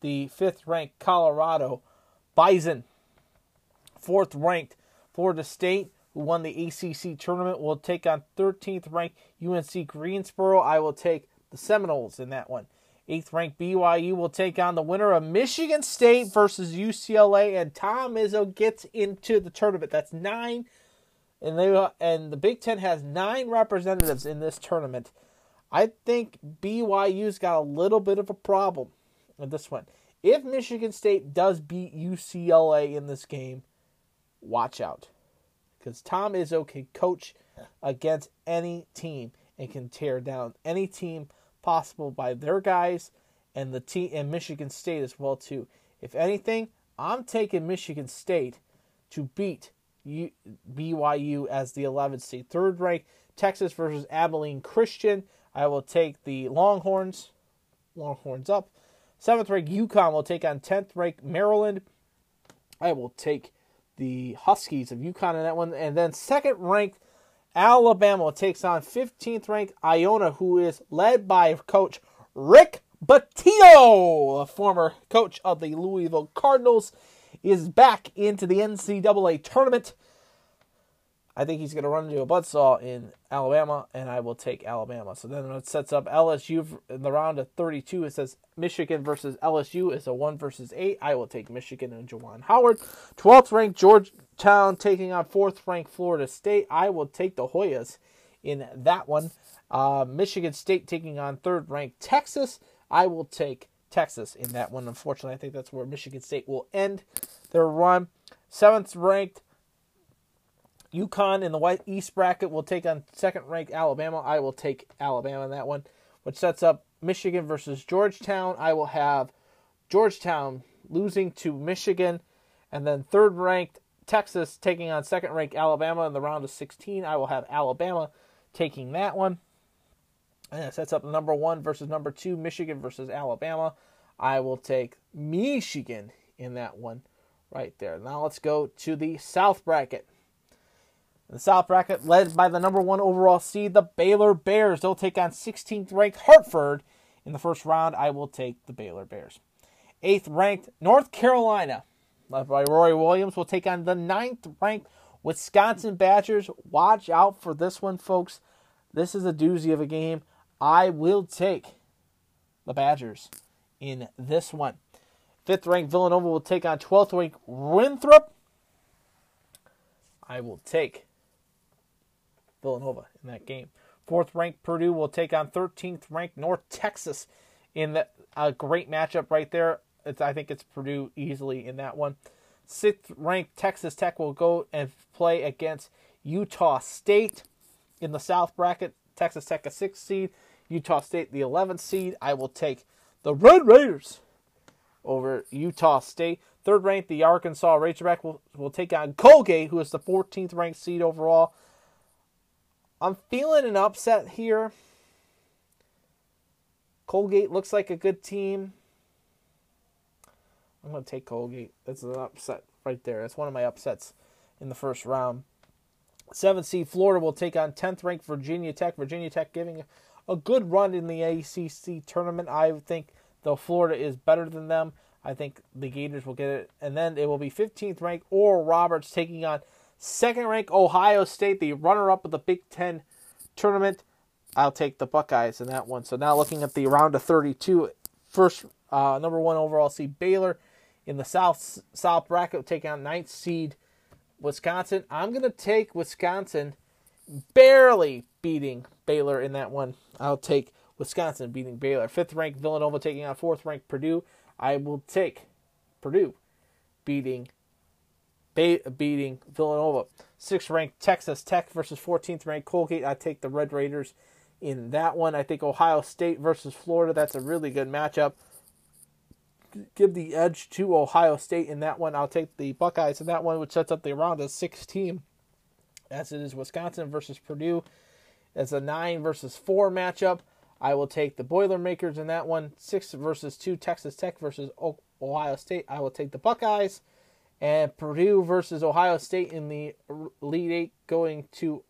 Speaker 2: the fifth ranked Colorado Bison Fourth ranked Florida State, who won the ACC tournament, will take on 13th ranked UNC Greensboro. I will take the Seminoles in that one. Eighth ranked BYU will take on the winner of Michigan State versus UCLA, and Tom Izzo gets into the tournament. That's nine, and they and the Big Ten has nine representatives in this tournament. I think BYU's got a little bit of a problem with this one. If Michigan State does beat UCLA in this game, watch out. Because Tom Izzo can coach against any team and can tear down any team possible by their guys and the team and Michigan State as well too. If anything, I'm taking Michigan State to beat U- BYU as the 11th seed. Third ranked Texas versus Abilene Christian. I will take the Longhorns. Longhorns up. Seventh ranked UConn will take on 10th ranked Maryland. I will take the Huskies of UConn in that one. And then second ranked Alabama takes on 15th ranked Iona, who is led by coach Rick the former coach of the Louisville Cardinals, is back into the NCAA tournament. I think he's going to run into a buzzsaw in Alabama, and I will take Alabama. So then it sets up LSU in the round of 32. It says Michigan versus LSU is a 1 versus 8. I will take Michigan and Juwan Howard. 12th ranked Georgetown taking on 4th ranked Florida State. I will take the Hoyas in that one. Uh, Michigan State taking on 3rd ranked Texas. I will take Texas in that one. Unfortunately, I think that's where Michigan State will end their run. 7th ranked UConn in the White East bracket will take on second ranked Alabama. I will take Alabama in that one, which sets up Michigan versus Georgetown. I will have Georgetown losing to Michigan, and then third ranked Texas taking on second ranked Alabama in the round of 16. I will have Alabama taking that one. And it sets up number one versus number two, Michigan versus Alabama. I will take Michigan in that one right there. Now let's go to the South bracket. The South bracket, led by the number one overall seed, the Baylor Bears. They'll take on 16th ranked Hartford in the first round. I will take the Baylor Bears. Eighth ranked North Carolina, led by Roy Williams, will take on the ninth ranked Wisconsin Badgers. Watch out for this one, folks. This is a doozy of a game. I will take the Badgers in this one. Fifth ranked Villanova will take on 12th ranked Winthrop. I will take Villanova in that game. Fourth ranked Purdue will take on 13th ranked North Texas in that a great matchup right there. It's, I think it's Purdue easily in that one. Sixth ranked Texas Tech will go and play against Utah State in the South bracket. Texas Tech a sixth seed, Utah State the 11th seed. I will take the Red Raiders over Utah State. Third ranked, the Arkansas Razorback will, will take on Colgate, who is the 14th ranked seed overall. I'm feeling an upset here. Colgate looks like a good team. I'm going to take Colgate. That's an upset right there. That's one of my upsets in the first round. Seventh seed Florida will take on 10th ranked Virginia Tech. Virginia Tech giving a good run in the ACC tournament. I think though Florida is better than them, I think the Gators will get it. And then it will be 15th ranked Oral Roberts taking on second ranked Ohio State, the runner up of the Big Ten tournament. I'll take the Buckeyes in that one. So now looking at the round of 32, first uh, number one overall seed Baylor in the South South bracket taking on ninth seed Wisconsin. I'm gonna take Wisconsin, barely beating Baylor in that one. I'll take Wisconsin beating Baylor. Fifth ranked Villanova taking on fourth ranked Purdue. I will take Purdue beating beating Villanova. Sixth ranked Texas Tech versus 14th ranked Colgate. I take the Red Raiders in that one. I think Ohio State versus Florida. That's a really good matchup. Give the edge to Ohio State in that one. I'll take the Buckeyes in that one, which sets up the round of 16, as it is Wisconsin versus Purdue. It's a nine versus four matchup. I will take the Boilermakers in that one. Six versus two, Texas Tech versus Ohio State. I will take the Buckeyes. And Purdue versus Ohio State in the Elite Eight going to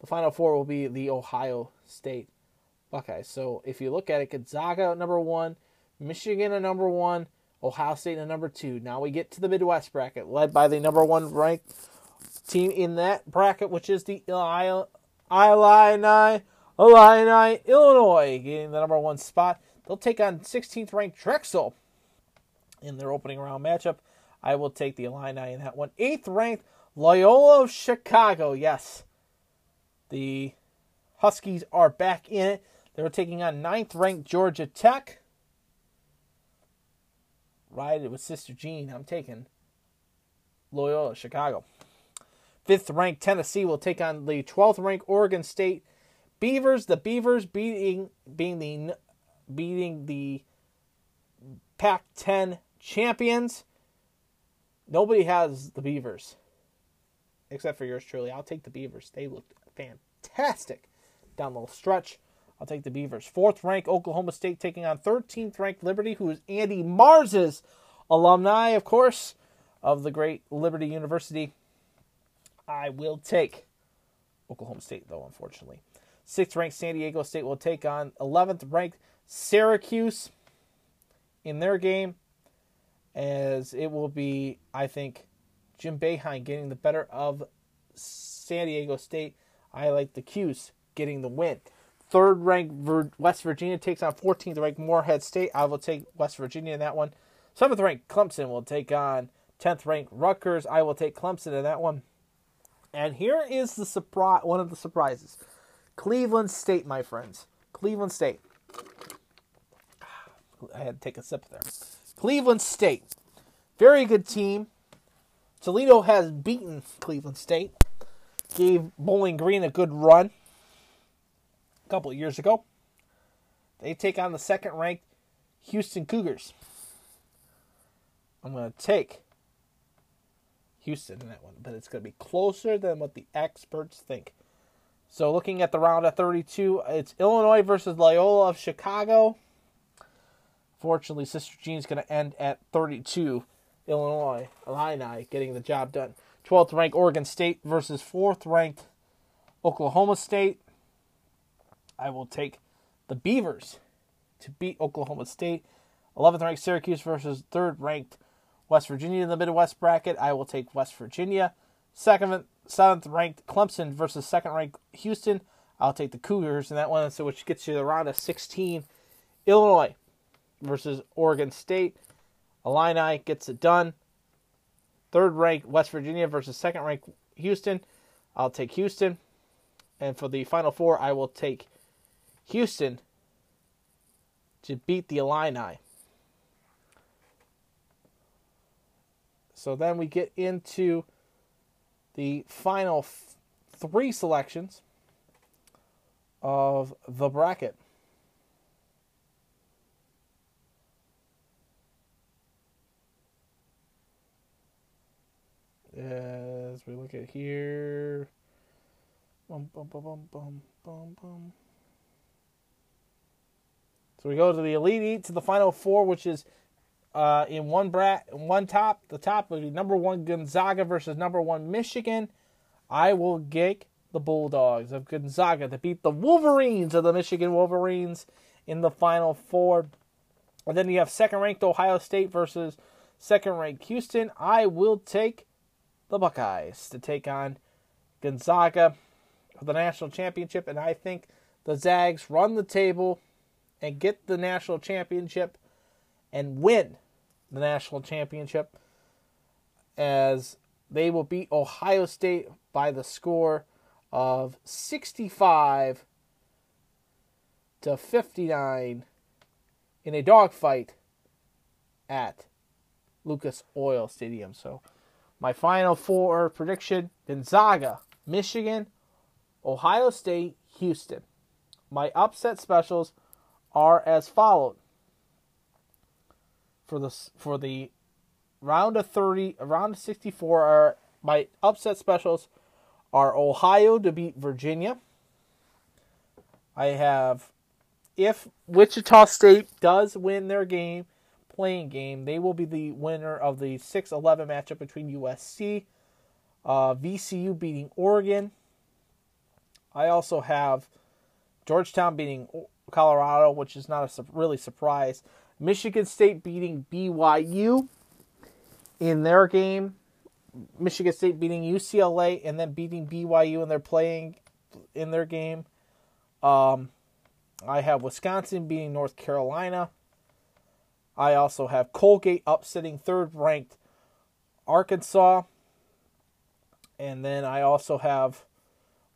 Speaker 2: the Final Four will be the Ohio State Buckeyes. So if you look at it, Gonzaga at number one, Michigan at number one, Ohio State in number two. Now we get to the Midwest bracket, led by the number one ranked team in that bracket, which is the Illini, Illini, Illinois, getting the number one spot. They'll take on 16th ranked Drexel in their opening round matchup. I will take the Illini in that one. Eighth ranked Loyola of Chicago. Yes, the Huskies are back in it. They're taking on ninth ranked Georgia Tech. Ride it with Sister Jean. I'm taking Loyola Chicago. Fifth ranked Tennessee will take on the 12th ranked Oregon State Beavers. The Beavers beating being the beating the Pac-10 champions. Nobody has the Beavers except for yours truly. I'll take the Beavers. They looked fantastic down the little stretch. I'll take the Beavers. Fourth ranked Oklahoma State taking on 13th ranked Liberty, who is Andy Mars's alumni, of course, of the great Liberty University. I will take Oklahoma State, though, unfortunately. Sixth ranked San Diego State will take on 11th ranked Syracuse in their game, as it will be, I think, Jim Boeheim getting the better of San Diego State. I like the Cuse getting the win. Third ranked West Virginia takes on 14th ranked Morehead State. I will take West Virginia in that one. Seventh ranked Clemson will take on 10th ranked Rutgers. I will take Clemson in that one. And here is the surprise, one of the surprises. Cleveland State, my friends. Cleveland State. I had to take a sip there. Cleveland State. Very good team. Toledo has beaten Cleveland State. Gave Bowling Green a good run a couple of years ago. They take on the second ranked Houston Cougars. I'm going to take Houston in that one, but it's going to be closer than what the experts think. So, looking at the round of 32, it's Illinois versus Loyola of Chicago. Fortunately, Sister Jean's going to end at 32. Illinois, Illini getting the job done. 12th ranked Oregon State versus 4th ranked Oklahoma State. I will take the Beavers to beat Oklahoma State. 11th ranked Syracuse versus 3rd ranked West Virginia in the Midwest bracket. I will take West Virginia. Seventh ranked Clemson versus second ranked Houston. I'll take the Cougars in that one, so which gets you the round of 16. Illinois versus Oregon State. Illini gets it done. Third ranked West Virginia versus second ranked Houston. I'll take Houston. And for the final four, I will take Houston to beat the Illini. So then we get into the final f- three selections of the bracket. As we look at here. Bum, bum, bum, bum, bum, bum, bum. So we go to the Elite Eight to the Final Four, which is uh, in one brat, and one top. The top would be number one Gonzaga versus number one Michigan. I will get the Bulldogs of Gonzaga to beat the Wolverines of the Michigan Wolverines in the Final Four. And then you have second ranked Ohio State versus second ranked Houston. I will take the Buckeyes to take on Gonzaga for the national championship. And I think the Zags run the table and get the national championship and win the national championship as they will beat Ohio State by the score of 65 to 59 in a dogfight at Lucas Oil Stadium. So, my final four prediction Gonzaga, Michigan, Ohio State, Houston. My upset specials are as followed. For the for the round of 30, round of 64 are my upset specials are Ohio to beat Virginia. I have if Wichita State does win their game, playing game, they will be the winner of the 6-11 matchup between USC, uh, VCU beating Oregon. I also have Georgetown beating Colorado, which is not a su- really surprise. Michigan State beating BYU in their game. Michigan State beating UCLA and then beating BYU and they're playing in their game. Um, I have Wisconsin beating North Carolina. I also have Colgate upsetting third ranked Arkansas. And then I also have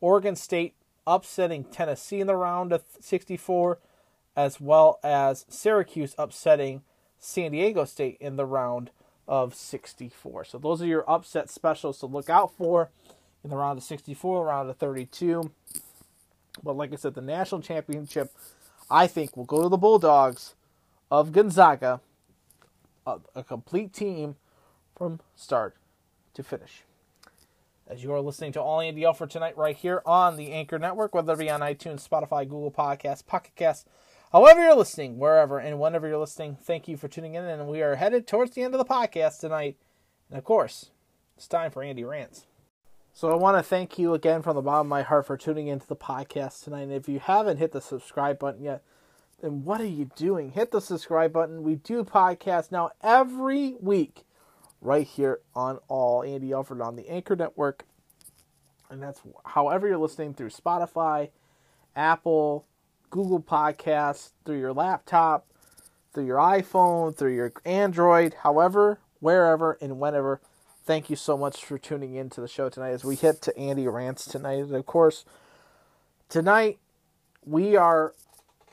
Speaker 2: Oregon State upsetting Tennessee in the round of 64, as well as Syracuse upsetting San Diego State in the round of 64. So those are your upset specials to look out for in the round of 64, round of 32. But like I said, the national championship, I think, will go to the Bulldogs of Gonzaga, a, a complete team from start to finish. As you are listening to All Andy Alford tonight, right here on the Anchor Network, whether it be on iTunes, Spotify, Google Podcasts, Pocket Casts, however you're listening, wherever and whenever you're listening, thank you for tuning in. And we are headed towards the end of the podcast tonight. And of course, it's time for Andy Rants. So I want to thank you again from the bottom of my heart for tuning into the podcast tonight. And if you haven't hit the subscribe button yet, then what are you doing? Hit the subscribe button. We do podcasts now every week right here on All Andy Alford on the Anchor Network. And that's however you're listening through Spotify, Apple, Google Podcasts, through your laptop, through your iPhone, through your Android, however, wherever, and whenever. Thank you so much for tuning in to the show tonight as we hit to Andy Rants tonight. And of course, tonight we are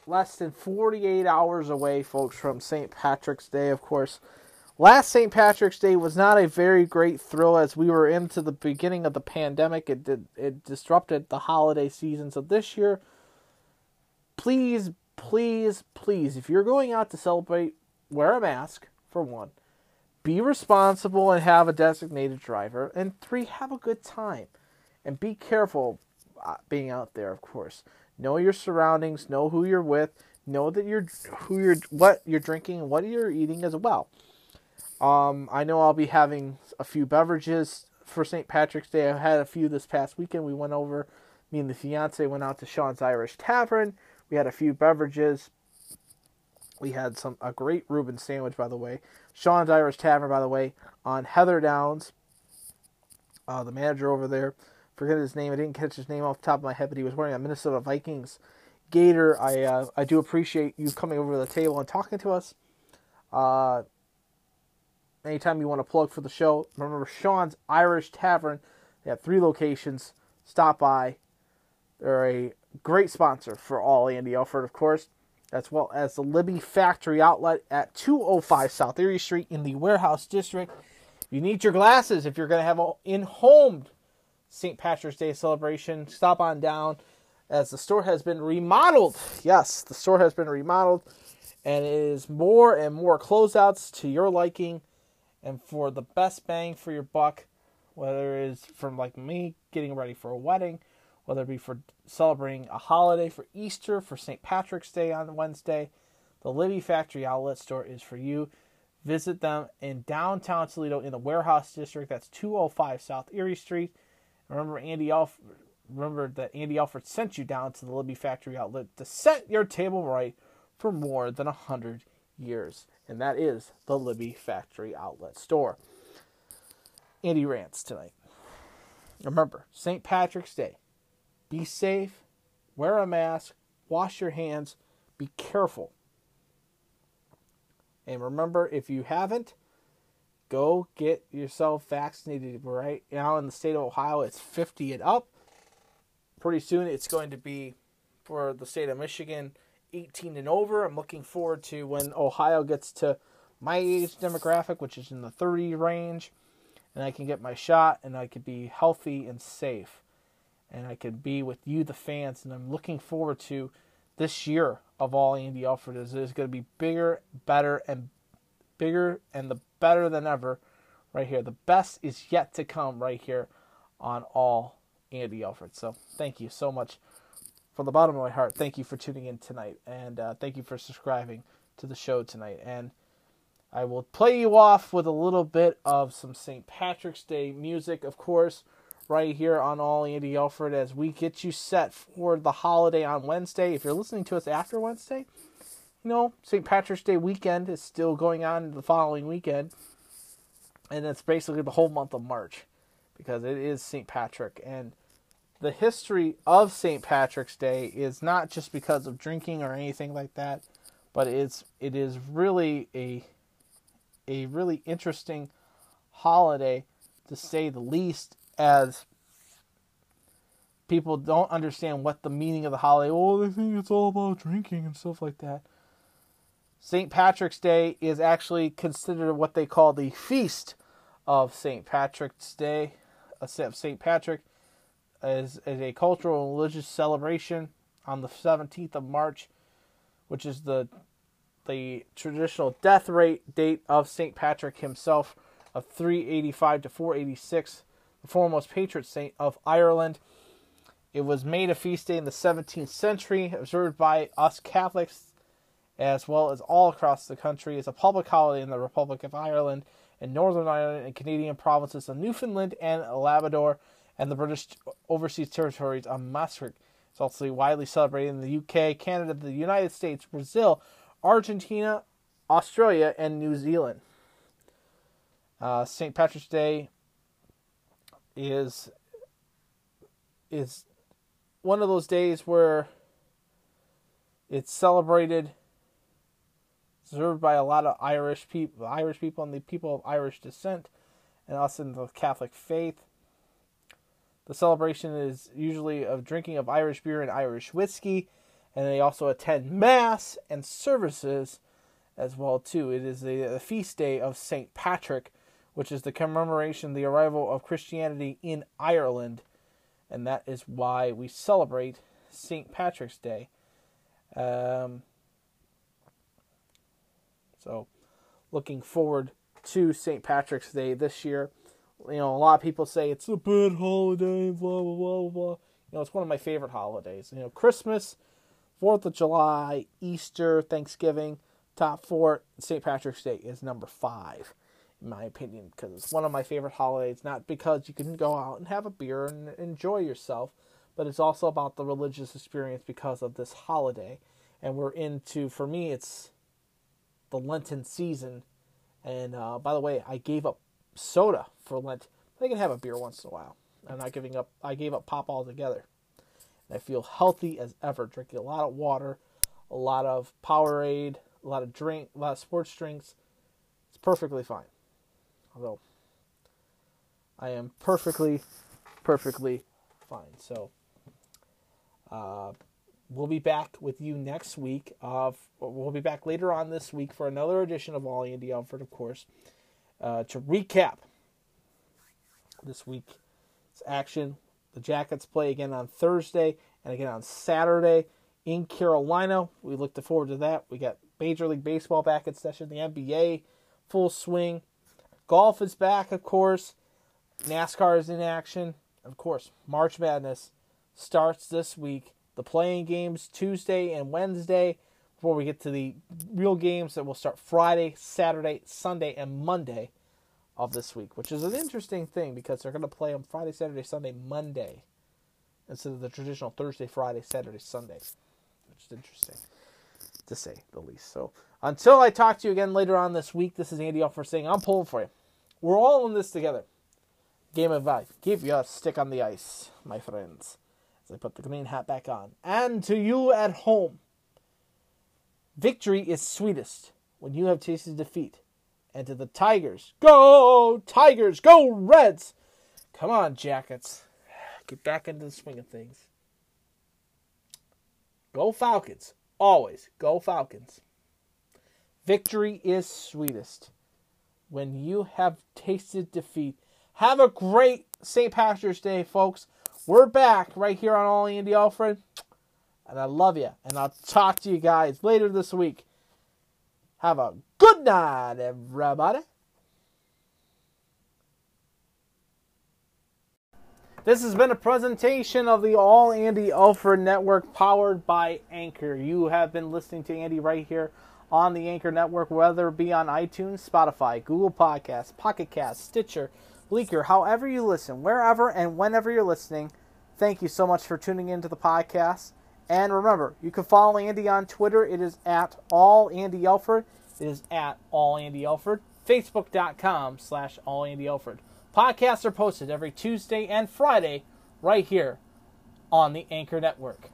Speaker 2: less than 48 hours away, folks, from St. Patrick's Day, of course. Last St. Patrick's Day was not a very great thrill as we were into the beginning of the pandemic. It did it disrupted the holiday season. So this year, please, please, please, if you're going out to celebrate, wear a mask for one. Be responsible and have a designated driver. And three, have a good time. And be careful uh, being out there, of course. Know your surroundings, know who you're with, know that you're who you're what you're drinking, and what you're eating as well. Um, I know I'll be having a few beverages for St. Patrick's Day. I had a few this past weekend. We went over, me and the fiance went out to Sean's Irish Tavern. We had a few beverages. We had some a great Reuben sandwich, by the way. Sean's Irish Tavern, by the way, on Heather Downs. Uh, the manager over there, forget his name. I didn't catch his name off the top of my head, but he was wearing a Minnesota Vikings gaiter. I uh, I do appreciate you coming over to the table and talking to us. Uh, anytime you want to plug for the show, remember Sean's Irish Tavern. They have three locations. Stop by. They're a great sponsor for all Andy Alford, of course, as well as the Libbey Factory Outlet at 205 South Erie Street in the Warehouse District. You need your glasses if you're going to have an in-home St. Patrick's Day celebration. Stop on down as the store has been remodeled. Yes, the store has been remodeled, and it is more and more closeouts to your liking and for the best bang for your buck, whether it is from like me getting ready for a wedding, whether it be for celebrating a holiday for Easter, for St. Patrick's Day on Wednesday, the Libbey Factory Outlet Store is for you. Visit them in downtown Toledo in the Warehouse District. That's 205 South Erie Street. Remember, Andy Alford, remember that Andy Alford sent you down to the Libbey Factory Outlet to set your table right for more than a hundred years and that is the Libbey Factory Outlet Store. Andy rants tonight. Remember, St. Patrick's Day. Be safe, wear a mask, wash your hands, be careful. And remember, if you haven't, go get yourself vaccinated. Right now in the state of Ohio, it's 50 and up. Pretty soon, it's going to be for the state of Michigan 18 and over. I'm looking forward to when Ohio gets to my age demographic, which is in the 30 range, and I can get my shot and I could be healthy and safe. And I could be with you, the fans, and I'm looking forward to this year of all Andy Alford is is going to be bigger, better, and bigger and the better than ever right here. The best is yet to come right here on all Andy Alford. So thank you so much from the bottom of my heart, thank you for tuning in tonight, and uh, thank you for subscribing to the show tonight. And I will play you off with a little bit of some St. Patrick's Day music, of course, right here on All Andy Alford as we get you set for the holiday on Wednesday. If you're listening to us after Wednesday, you know, St. Patrick's Day weekend is still going on the following weekend. And it's basically the whole month of March because it is St. Patrick. And the history of St. Patrick's Day is not just because of drinking or anything like that, but it's it is really a a really interesting holiday to say the least as people don't understand what the meaning of the holiday. Oh, they think it's all about drinking and stuff like that. St. Patrick's Day is actually considered what they call the feast of St. Patrick's Day. St. Patrick is, is a cultural and religious celebration on the 17th of March, which is the the traditional death rate date of St. Patrick himself of 385 to 486, the foremost patron saint of Ireland. It was made a feast day in the 17th century, observed by us Catholics as well as all across the country as a public holiday in the Republic of Ireland and Northern Ireland and Canadian provinces of Newfoundland and Labrador and the British overseas territories of Montserrat. It's also widely celebrated in the UK, Canada, the United States, Brazil, Argentina, Australia, and New Zealand. Uh, St. Patrick's Day is is one of those days where it's celebrated, observed by a lot of Irish people, Irish people, and the people of Irish descent, and us in the Catholic faith. The celebration is usually of drinking of Irish beer and Irish whiskey, and they also attend mass and services as well too. It is the, feast day of Saint Patrick, which is the commemoration the arrival of Christianity in Ireland, and that is why we celebrate Saint Patrick's Day. Um, so, looking forward to St. Patrick's Day this year. You know, a lot of people say it's a bad holiday, blah blah blah blah. You know, it's one of my favorite holidays. You know, Christmas, Fourth of July, Easter, Thanksgiving, top four. St. Patrick's Day is number five, in my opinion, because it's one of my favorite holidays. Not because you can go out and have a beer and enjoy yourself, but it's also about the religious experience because of this holiday. And we're into, for me, it's the Lenten season. And uh, by the way, I gave up soda for Lent. I can have a beer once in a while. I'm not giving up. I gave up pop altogether. And I feel healthy as ever, drinking a lot of water, a lot of Powerade, a lot of drink, a lot of sports drinks. It's perfectly fine. Although I am perfectly, perfectly fine. So uh, we'll be back with you next week. Of we'll be back later on this week for another edition of All Andy Alford, of course, uh, to recap this week's action. The Jackets play again on Thursday and again on Saturday in Carolina. We look forward to that. We got Major League Baseball back in session, the NBA full swing. Golf is back, of course. NASCAR is in action. Of course, March Madness starts this week. The playing games Tuesday and Wednesday before we get to the real games that will start Friday, Saturday, Sunday, and Monday of this week, which is an interesting thing because they're going to play them Friday, Saturday, Sunday, Monday instead of the traditional Thursday, Friday, Saturday, Sunday, which is interesting to say the least. So until I talk to you again later on this week, this is Andy Alford saying I'm pulling for you. We're all in this together. Game of life. Keep your stick on the ice, my friends. As I put the green hat back on. And to you at home, victory is sweetest when you have tasted defeat. And to the Tigers, go Tigers, go Reds! Come on, Jackets. Get back into the swing of things. Go Falcons. Always go Falcons. Victory is sweetest when you have tasted defeat. Have a great St. Patrick's Day, folks. We're back right here on All Andy Alford. And I love you. And I'll talk to you guys later this week. Have a good night, everybody. This has been a presentation of the All Andy Alford Network powered by Anchor. You have been listening to Andy right here on the Anchor Network, whether it be on iTunes, Spotify, Google Podcasts, Pocket Cast, Stitcher, Breaker, however you listen, wherever and whenever you're listening. Thank you so much for tuning into the podcast. And remember, you can follow Andy on Twitter. It is at all Andy Alford. It is at all Andy Alford. Facebook.com slash all Andy Alford. Podcasts are posted every Tuesday and Friday right here on the Anchor Network.